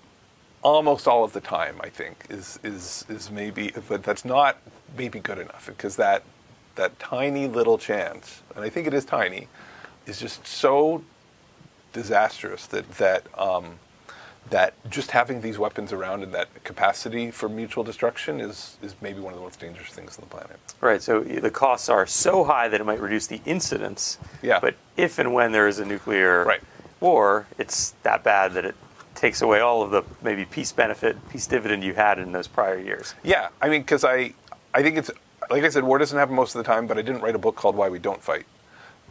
almost all of the time. I think is is is maybe, but that's not maybe good enough because that that tiny little chance, and I think it is tiny, is just so disastrous that that um, that just having these weapons around and that capacity for mutual destruction is is maybe one of the most dangerous things on the planet. Right. So the costs are so high that it might reduce the incidence. Yeah. But if and when there is a nuclear Right. war, it's that bad that it takes away all of the maybe peace benefit, peace dividend you had in those prior years. Yeah, I mean, because I, I think it's like I said, war doesn't happen most of the time. But I didn't write a book called "Why We Don't Fight"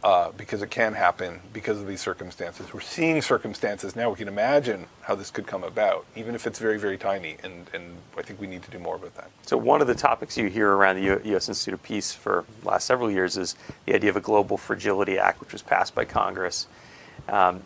uh, because it can happen because of these circumstances. We're seeing circumstances now. We can imagine how this could come about, even if it's very, very tiny. And and I think we need to do more about that. So one of the topics you hear around the U- U.S. Institute of Peace for the last several years is the idea of a Global Fragility Act, which was passed by Congress. Um,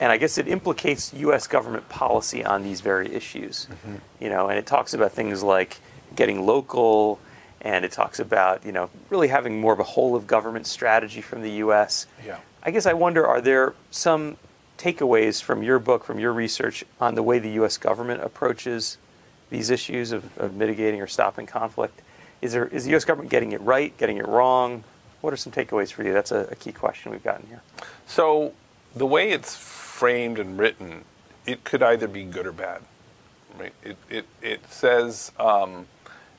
and I guess it implicates U.S. government policy on these very issues. Mm-hmm. You know, and it talks about things like getting local, and it talks about you know really having more of a whole of government strategy from the U.S. Yeah. I guess I wonder, are there some takeaways from your book, from your research, on the way the U.S. government approaches these issues of, of mitigating or stopping conflict? Is there is the U.S. government getting it right, getting it wrong? What are some takeaways for you? That's a, a key question we've gotten here. So the way it's framed and written, it could either be good or bad. Right? It it it says um,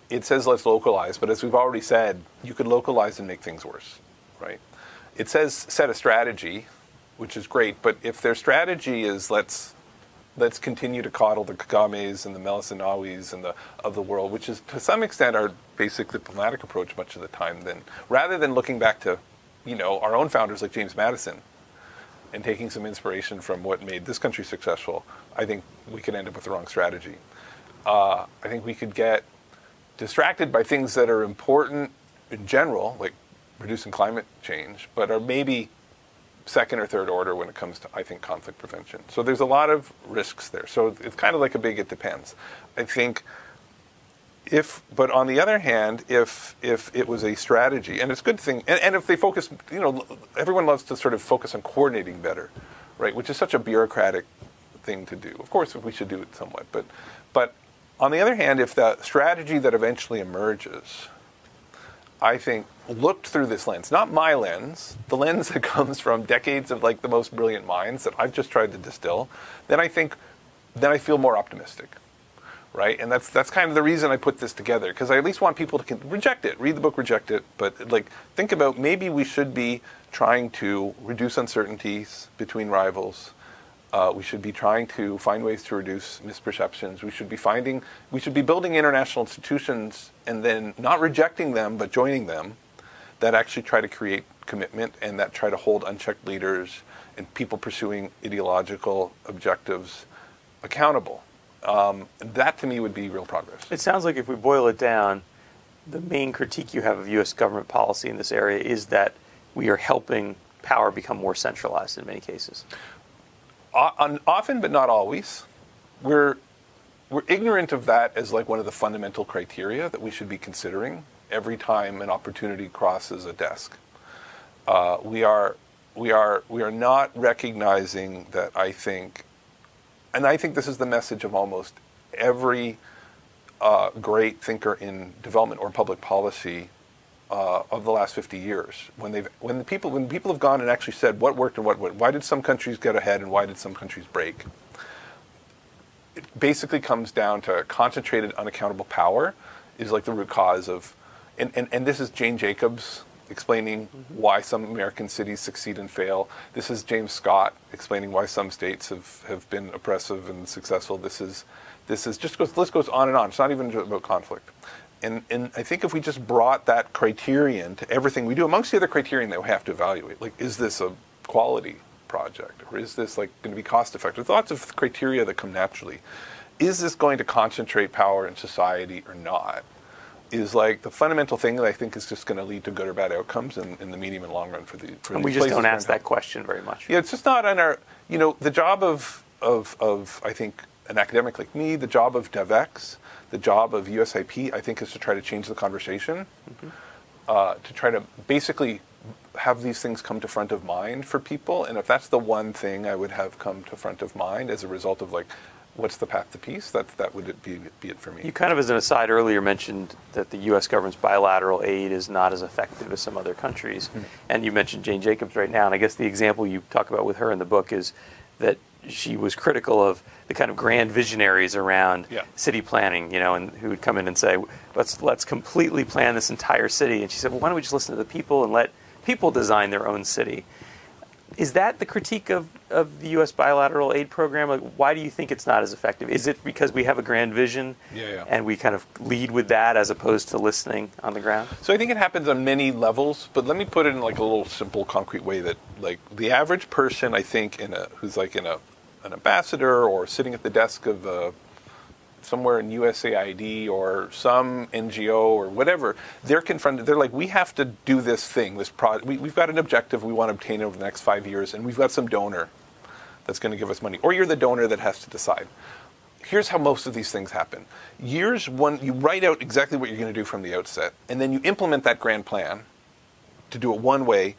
it says let's localize, but as we've already said, you could localize and make things worse. Right? It says set a strategy, which is great, but if their strategy is let's let's continue to coddle the Kagames and the Meles and the of the world, which is to some extent our basic diplomatic approach much of the time. Then rather than looking back to, you know, our own founders like James Madison, and taking some inspiration from what made this country successful, I think we could end up with the wrong strategy. Uh, I think we could get distracted by things that are important in general, like reducing climate change, but are maybe second or third order when it comes to, I think, conflict prevention. So there's a lot of risks there. So it's kind of like a big it depends. I think if, but on the other hand, if if it was a strategy, and it's a good thing, and, and if they focus, you know, everyone loves to sort of focus on coordinating better, right? Which is such a bureaucratic thing to do. Of course, we should do it somewhat, but but on the other hand, if the strategy that eventually emerges I think, looked through this lens. Not my lens, the lens that comes from decades of like the most brilliant minds that I've just tried to distill, then I think, then I feel more optimistic. Right? And that's that's kind of the reason I put this together because I at least want people to reject it, read the book, reject it, but like think about maybe we should be trying to reduce uncertainties between rivals, uh, we should be trying to find ways to reduce misperceptions. We should be finding, we should be building international institutions and then not rejecting them, but joining them that actually try to create commitment and that try to hold unchecked leaders and people pursuing ideological objectives accountable. Um, that to me would be real progress. It sounds like if we boil it down, the main critique you have of U.S. government policy in this area is that we are helping power become more centralized in many cases often, but not always, we're we're ignorant of that as like one of the fundamental criteria that we should be considering every time an opportunity crosses a desk. Uh, we are we are we are not recognizing that I think, and I think this is the message of almost every uh, great thinker in development or public policy uh, of the last 50 years. When they've when the people when people have gone and actually said what worked and what went why did some countries get ahead and why did some countries break? It basically comes down to concentrated unaccountable power is like the root cause of and, and, and this is jane jacobs explaining mm-hmm. why some american cities succeed and fail. This is james scott explaining why some states have, have been oppressive and successful. This is this is just goes list goes on and on. It's not even about conflict and, and I think if we just brought that criterion to everything we do, amongst the other criterion that we have to evaluate, like is this a quality project or is this like going to be cost effective? Lots of criteria that come naturally. Is this going to concentrate power in society or not? Is like the fundamental thing that I think is just going to lead to good or bad outcomes in, in the medium and long run for the. For and we just don't ask that question very much. Yeah, it's just not on our. You know, the job of of of I think an academic like me, the job of Devex the job of USIP, I think, is to try to change the conversation, mm-hmm. uh, to try to basically have these things come to front of mind for people. And if that's the one thing I would have come to front of mind as a result of like, what's the path to peace? That that would be be it for me. You kind of, as an aside, earlier mentioned that the U.S. government's bilateral aid is not as effective as some other countries, mm-hmm. and you mentioned Jane Jacobs right now. And I guess the example you talk about with her in the book is that she was critical of the kind of grand visionaries around yeah. city planning, you know, and who would come in and say, "Let's let's completely plan this entire city." And she said, "Well, why don't we just listen to the people and let people design their own city?" Is that the critique of, of the U.S. bilateral aid program? Like, why do you think it's not as effective? Is it because we have a grand vision yeah, yeah. and we kind of lead with that as opposed to listening on the ground? So I think it happens on many levels, but let me put it in like a little simple, concrete way that like the average person, I think, in a who's like in a an ambassador or sitting at the desk of uh, somewhere in USAID or some NGO or whatever, they're confronted. They're like, we have to do this thing, this project. We, have got an objective we want to obtain over the next five years, and we've got some donor that's going to give us money, or you're the donor that has to decide. Here's how most of these things happen. Years one, you write out exactly what you're going to do from the outset, and then you implement that grand plan to do it one way,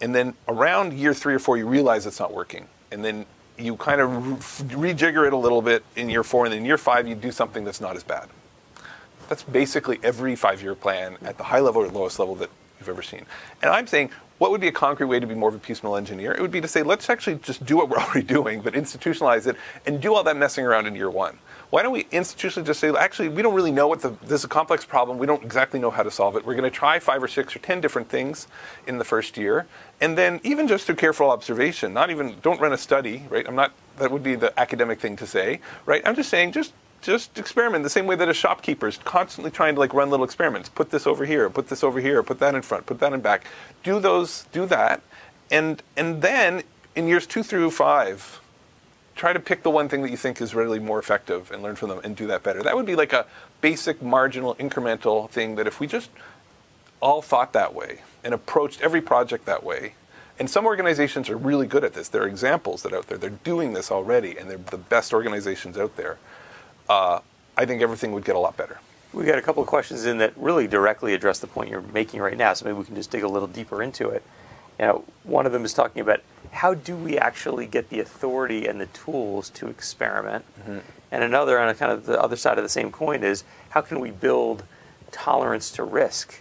and then around year three or four, you realize it's not working, and then you kind of rejigger it a little bit in year four, and then in year five, you do something that's not as bad. That's basically every five-year plan at the high level or lowest level that you've ever seen. And I'm saying, what would be a concrete way to be more of a piecemeal engineer? It would be to say, let's actually just do what we're already doing, but institutionalize it and do all that messing around in year one. Why don't we institutionally just say, actually, we don't really know what the, this is a complex problem. We don't exactly know how to solve it. We're going to try five or six or ten different things in the first year. And then even just through careful observation, not even, don't run a study, right? I'm not, that would be the academic thing to say, right? I'm just saying, just just experiment the same way that a shopkeeper is constantly trying to like run little experiments. Put this over here, put this over here, put that in front, put that in back. Do those, do that, and and then in years two through five, try to pick the one thing that you think is really more effective and learn from them and do that better. That would be like a basic, marginal, incremental thing that if we just all thought that way and approached every project that way. And some organizations are really good at this. There are examples that out there. They're doing this already, and they're the best organizations out there uh, I think everything would get a lot better. We got a couple of questions in that really directly address the point you're making right now, so maybe we can just dig a little deeper into it. You know, one of them is talking about how do we actually get the authority and the tools to experiment, mm-hmm. and another on a kind of the other side of the same coin is how can we build tolerance to risk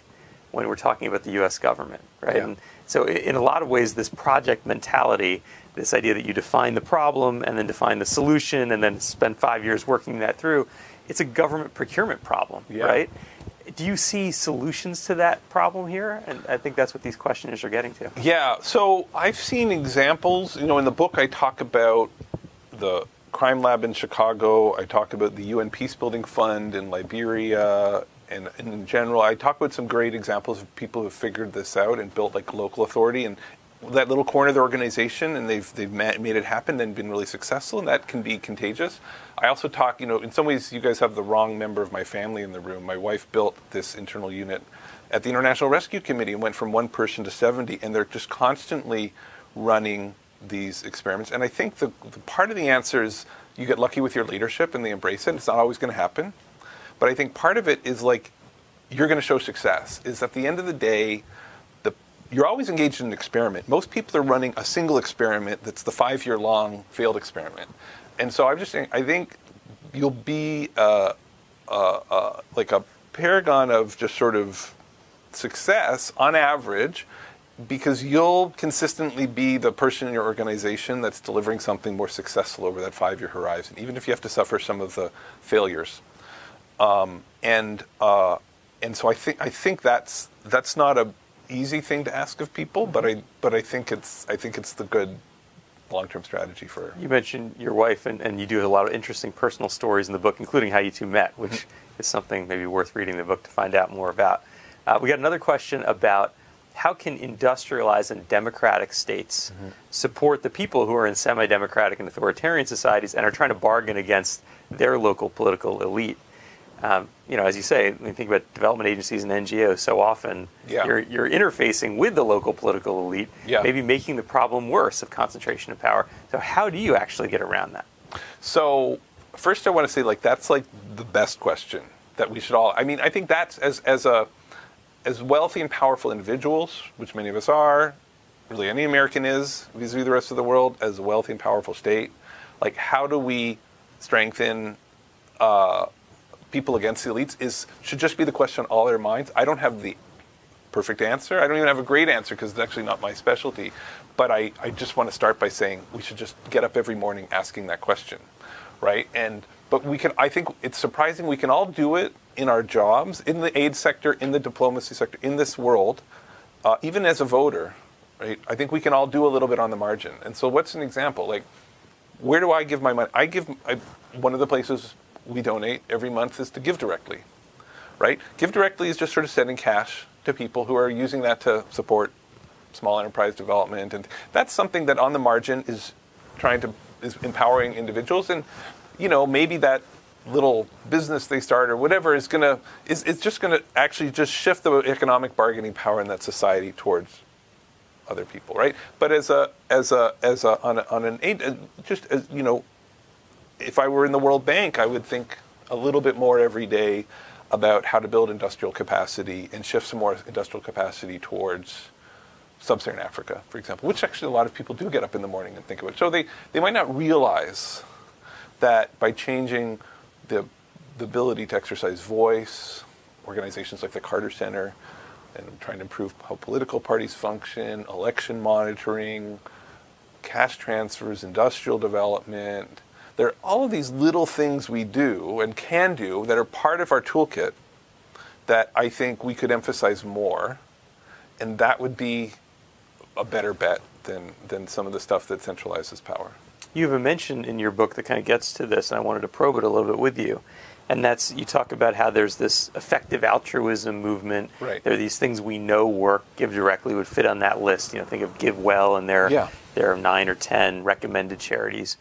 when we're talking about the U.S. government, right? Yeah. And so, in a lot of ways, this project mentality this idea that you define the problem and then define the solution and then spend five years working that through, it's a government procurement problem, yeah. right? Do you see solutions to that problem here? And I think that's what these questioners are getting to. Yeah, so I've seen examples. You know, in the book, I talk about the crime lab in Chicago. I talk about the UN Peacebuilding Fund in Liberia. And, and in general, I talk about some great examples of people who figured this out and built like local authority. And that little corner of the organization and they've they've made it happen and been really successful and that can be contagious. I also talk, you know, in some ways you guys have the wrong member of my family in the room. My wife built this internal unit at the International Rescue Committee and went from one person to 70 and they're just constantly running these experiments. And I think the, the part of the answer is you get lucky with your leadership and they embrace it. It's not always going to happen. But I think part of it is like you're going to show success. Is at the end of the day, you're always engaged in an experiment. Most people are running a single experiment that's the five year long failed experiment. And so I'm just saying, I think you'll be uh, uh, uh, like a paragon of just sort of success on average because you'll consistently be the person in your organization that's delivering something more successful over that five year horizon, even if you have to suffer some of the failures. Um, and uh, and so I think I think that's that's not a easy thing to ask of people, but I but I think it's I think it's the good long-term strategy for. You mentioned your wife, and, and you do a lot of interesting personal stories in the book, including how you two met, which mm-hmm. is something maybe worth reading the book to find out more about. Uh, we got another question about how can industrialized and democratic states mm-hmm. support the people who are in semi-democratic and authoritarian societies and are trying to bargain against their local political elite um, you know, as you say, when you think about development agencies and NGOs, so often yeah. you're, you're interfacing with the local political elite, yeah. maybe making the problem worse of concentration of power. So, how do you actually get around that? So, first, I want to say, like, that's like the best question that we should all. I mean, I think that's as as a as wealthy and powerful individuals, which many of us are, really any American is vis-a-vis the rest of the world, as a wealthy and powerful state. Like, how do we strengthen? Uh, people against the elites is should just be the question on all their minds. I don't have the perfect answer. I don't even have a great answer because it's actually not my specialty. But I, I just want to start by saying we should just get up every morning asking that question, right? And but we can. I think it's surprising we can all do it in our jobs, in the aid sector, in the diplomacy sector, in this world, uh, even as a voter, right? I think we can all do a little bit on the margin. And so, what's an example? Like, where do I give my money? I give I, one of the places we donate every month is to GiveDirectly, right? GiveDirectly is just sort of sending cash to people who are using that to support small enterprise development, and that's something that on the margin is trying to is empowering individuals, and you know maybe that little business they start or whatever is gonna is it's just gonna actually just shift the economic bargaining power in that society towards other people, right? But as a as a as a on, a, on an just as you know, if I were in the World Bank, I would think a little bit more every day about how to build industrial capacity and shift some more industrial capacity towards sub-Saharan Africa, for example, which actually a lot of people do get up in the morning and think about. So they, they might not realize that by changing the, the ability to exercise voice, organizations like the Carter Center, and trying to improve how political parties function, election monitoring, cash transfers, industrial development. There are all of these little things we do and can do that are part of our toolkit that I think we could emphasize more. And that would be a better bet than, than some of the stuff that centralizes power. You have a mention in your book that kind of gets to this, and I wanted to probe it a little bit with you. And that's you talk about how there's this effective altruism movement. Right. There are these things we know work. GiveDirectly would fit on that list. You know, think of GiveWell, and there Yeah. there are nine or ten recommended charities.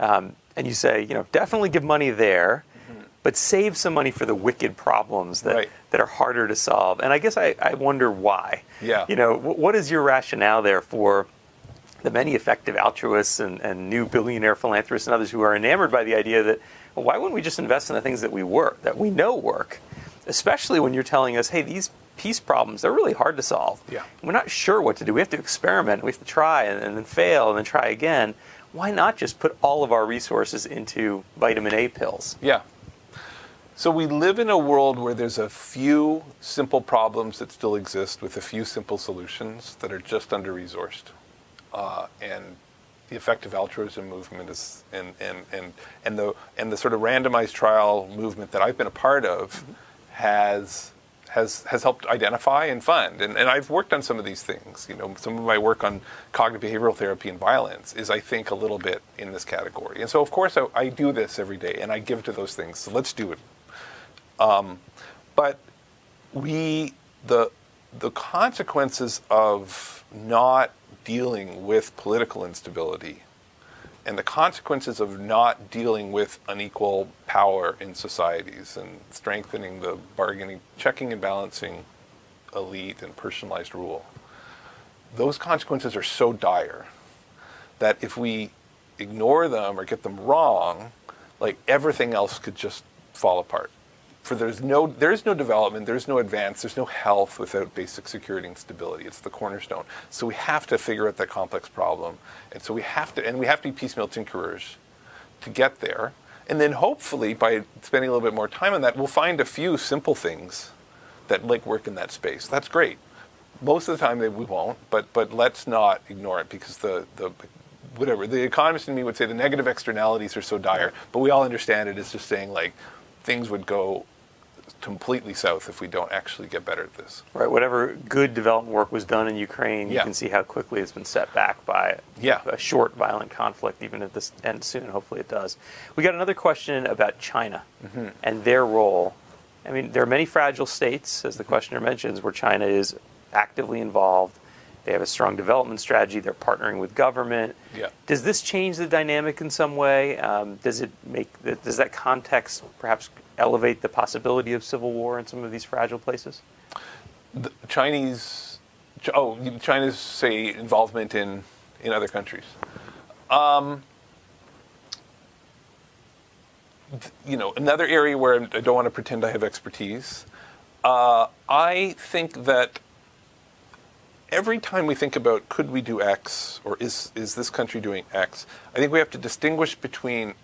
Um, and you say, you know, definitely give money there, but save some money for the wicked problems that, Mm-hmm. Right. that are harder to solve. And I guess I, I wonder why. Yeah. You know, wh- what is your rationale there for the many effective altruists and, and new billionaire philanthropists and others who are enamored by the idea that well, why wouldn't we just invest in the things that we work, that we know work, especially when you're telling us, hey, these peace problems they're really hard to solve. Yeah. We're not sure what to do. We have to experiment. We have to try and, and then fail and then try again. Why not just put all of our resources into vitamin A pills? Yeah. So we live in a world where there's a few simple problems that still exist with a few simple solutions that are just under resourced. Uh, and the effective altruism movement is and, and, and, and the and the sort of randomized trial movement that I've been a part of has has has helped identify and fund. And, and I've worked on some of these things. You know, some of my work on cognitive behavioral therapy and violence is, I think, a little bit in this category. And so, of course, I, I do this every day, and I give to those things. So let's do it. Um, but we the the consequences of not dealing with political instability and the consequences of not dealing with unequal power in societies and strengthening the bargaining, checking and balancing elite and personalized rule, those consequences are so dire that if we ignore them or get them wrong, like everything else could just fall apart. For there's no there's no development, there's no advance, there's no health without basic security and stability. It's the cornerstone. So we have to figure out that complex problem, and so we have to and we have to be piecemeal tinkerers to get there. And then hopefully by spending a little bit more time on that, we'll find a few simple things that like work in that space. That's great. Most of the time they, we won't, but but let's not ignore it because the the whatever the economist in me would say the negative externalities are so dire, but we all understand it as just saying like things would go completely south if we don't actually get better at this. Right. Whatever good development work was done in Ukraine, you can see how quickly it's been set back by Yeah. a short, violent conflict, even if this ends soon. Hopefully, it does. We got another question about China Mm-hmm. and their role. I mean, there are many fragile states, as the questioner mentions, where China is actively involved. They have a strong development strategy. They're partnering with government. Yeah. Does this change the dynamic in some way? Um, does it make the, does that context perhaps elevate the possibility of civil war in some of these fragile places? The Chinese, oh, China's say involvement in in other countries. Um, you know, another area where I don't want to pretend I have expertise. Uh, I think that every time we think about could we do X or is is this country doing X, I think we have to distinguish between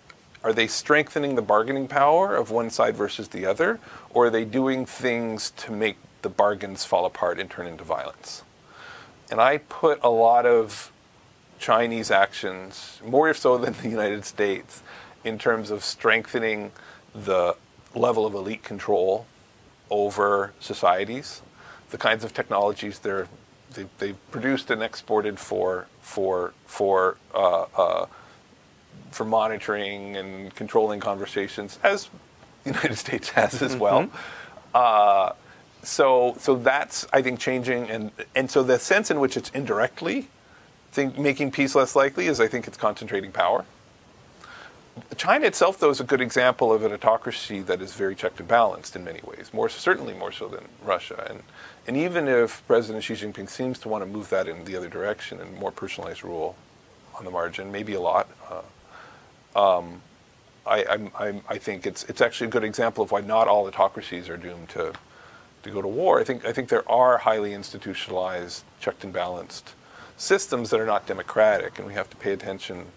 are they strengthening the bargaining power of one side versus the other, or are they doing things to make the bargains fall apart and turn into violence? And I put a lot of Chinese actions, more so than the United States, in terms of strengthening the level of elite control over societies, the kinds of technologies they're, they, they've produced and exported for for for uh, uh, for monitoring and controlling conversations, as the United States has as well. Uh, so so that's I think changing, and and so the sense in which it's indirectly think making peace less likely is I think it's concentrating power. China itself, though, is a good example of an autocracy that is very checked and balanced in many ways, more certainly more so than Russia. And and even if President Xi Jinping seems to want to move that in the other direction and more personalized rule on the margin, maybe a lot, uh, um, I, I'm, I'm, i think it's it's actually a good example of why not all autocracies are doomed to to go to war. I think I think there are highly institutionalized, checked and balanced systems that are not democratic, and we have to pay attention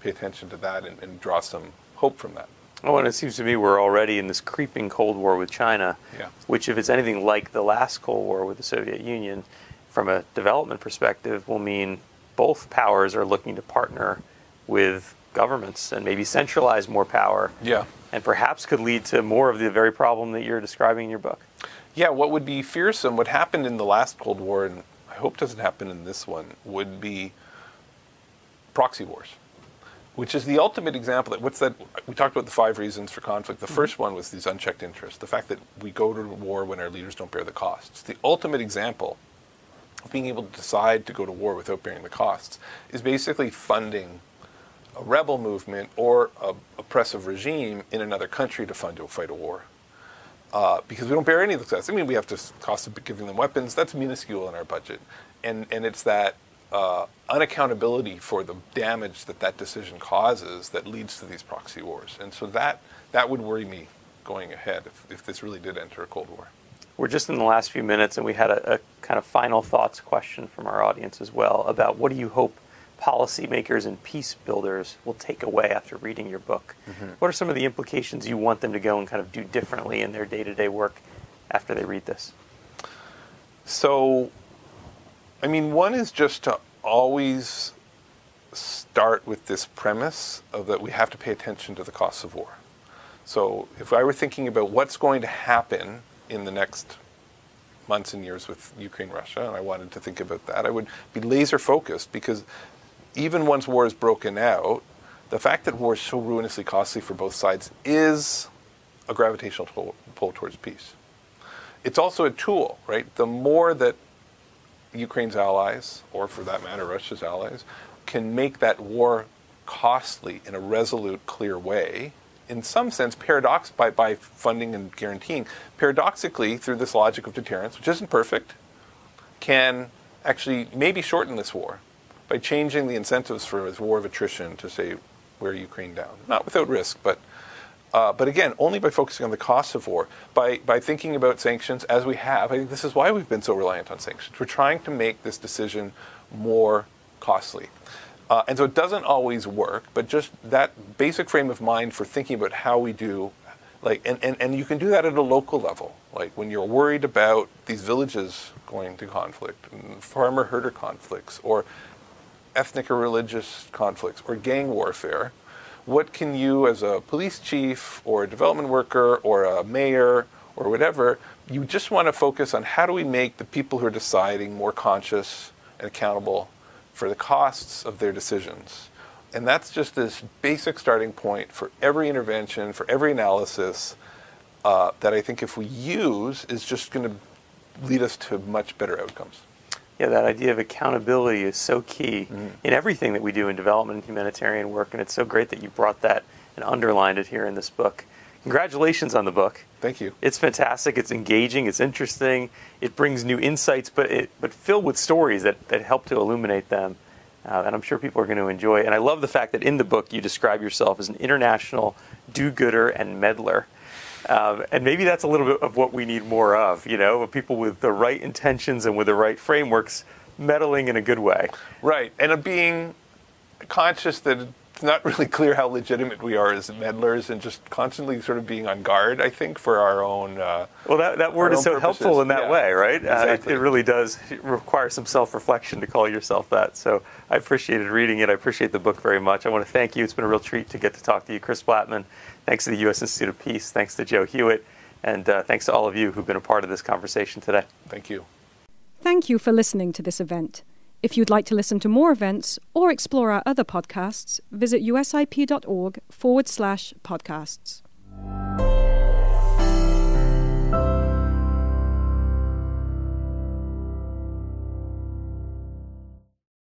pay attention to that and, and draw some hope from that. Oh, and it seems to me we're already in this creeping Cold War with China, yeah. which, if it's anything like the last Cold War with the Soviet Union, from a development perspective, will mean both powers are looking to partner with governments and maybe centralize more power. Yeah. And perhaps could lead to more of the very problem that you're describing in your book. Yeah, what would be fearsome, what happened in the last Cold War, and I hope doesn't happen in this one, would be proxy wars which is the ultimate example that what's that we talked about the five reasons for conflict the mm-hmm. first one was these unchecked interests the fact that we go to war when our leaders don't bear the costs the ultimate example of being able to decide to go to war without bearing the costs is basically funding a rebel movement or a oppressive regime in another country to fund to fight a war uh, because we don't bear any of the costs. I mean, we have to cost of giving them weapons. That's minuscule in our budget, and and it's that uh, unaccountability for the damage that that decision causes that leads to these proxy wars. And so that, that would worry me going ahead if, if this really did enter a Cold War. We're just in the last few minutes, and we had a, a kind of final thoughts question from our audience as well about what do you hope policymakers and peace builders will take away after reading your book? Mm-hmm. What are some of the implications you want them to go and kind of do differently in their day to day work after they read this? So, I mean, one is just to always start with this premise of that we have to pay attention to the costs of war. So if I were thinking about what's going to happen in the next months and years with Ukraine, Russia, and I wanted to think about that, I would be laser focused because even once war is broken out, the fact that war is so ruinously costly for both sides is a gravitational pull towards peace. It's also a tool, right? The more that Ukraine's allies, or for that matter, Russia's allies, can make that war costly in a resolute, clear way, in some sense, paradox by, by funding and guaranteeing, paradoxically, through this logic of deterrence, which isn't perfect, can actually maybe shorten this war by changing the incentives for this war of attrition to say wear Ukraine down. Not without risk, but uh, but again, only by focusing on the costs of war, by, by thinking about sanctions as we have. I think this is why we've been so reliant on sanctions. We're trying to make this decision more costly. Uh, and so it doesn't always work, but just that basic frame of mind for thinking about how we do, like, and, and, and you can do that at a local level. Like when you're worried about these villages going to conflict, farmer herder conflicts, or ethnic or religious conflicts, or gang warfare what can you as a police chief or a development worker or a mayor or whatever you just want to focus on how do we make the people who are deciding more conscious and accountable for the costs of their decisions? And that's just this basic starting point for every intervention for every analysis uh, that i think if we use is just going to lead us to much better outcomes yeah, that idea of accountability is so key mm. in everything that we do in development and humanitarian work, and it's so great that you brought that and underlined it here in this book. Congratulations on the book. Thank you. It's fantastic. It's engaging. It's interesting. It brings new insights, but it, but filled with stories that, that help to illuminate them. Uh, and I'm sure people are going to enjoy. And I love the fact that in the book you describe yourself as an international do-gooder and meddler. Um, and maybe that's a little bit of what we need more of, you know, of people with the right intentions and with the right frameworks meddling in a good way. Right. And of being conscious that it's not really clear how legitimate we are as meddlers and just constantly sort of being on guard, I think, for our own. Uh, well, that, that word is so purposes. helpful in that yeah, way, right? Exactly. Uh, it, it, really does require some self reflection to call yourself that. So I appreciated reading it. I appreciate the book very much. I want to thank you. It's been a real treat to get to talk to you, Chris Blattman. Thanks to the U.S. Institute of Peace. Thanks to Joe Hewitt. And uh, thanks to all of you who've been a part of this conversation today. Thank you. Thank you for listening to this event. If you'd like to listen to more events or explore our other podcasts, visit usip.org forward slash podcasts.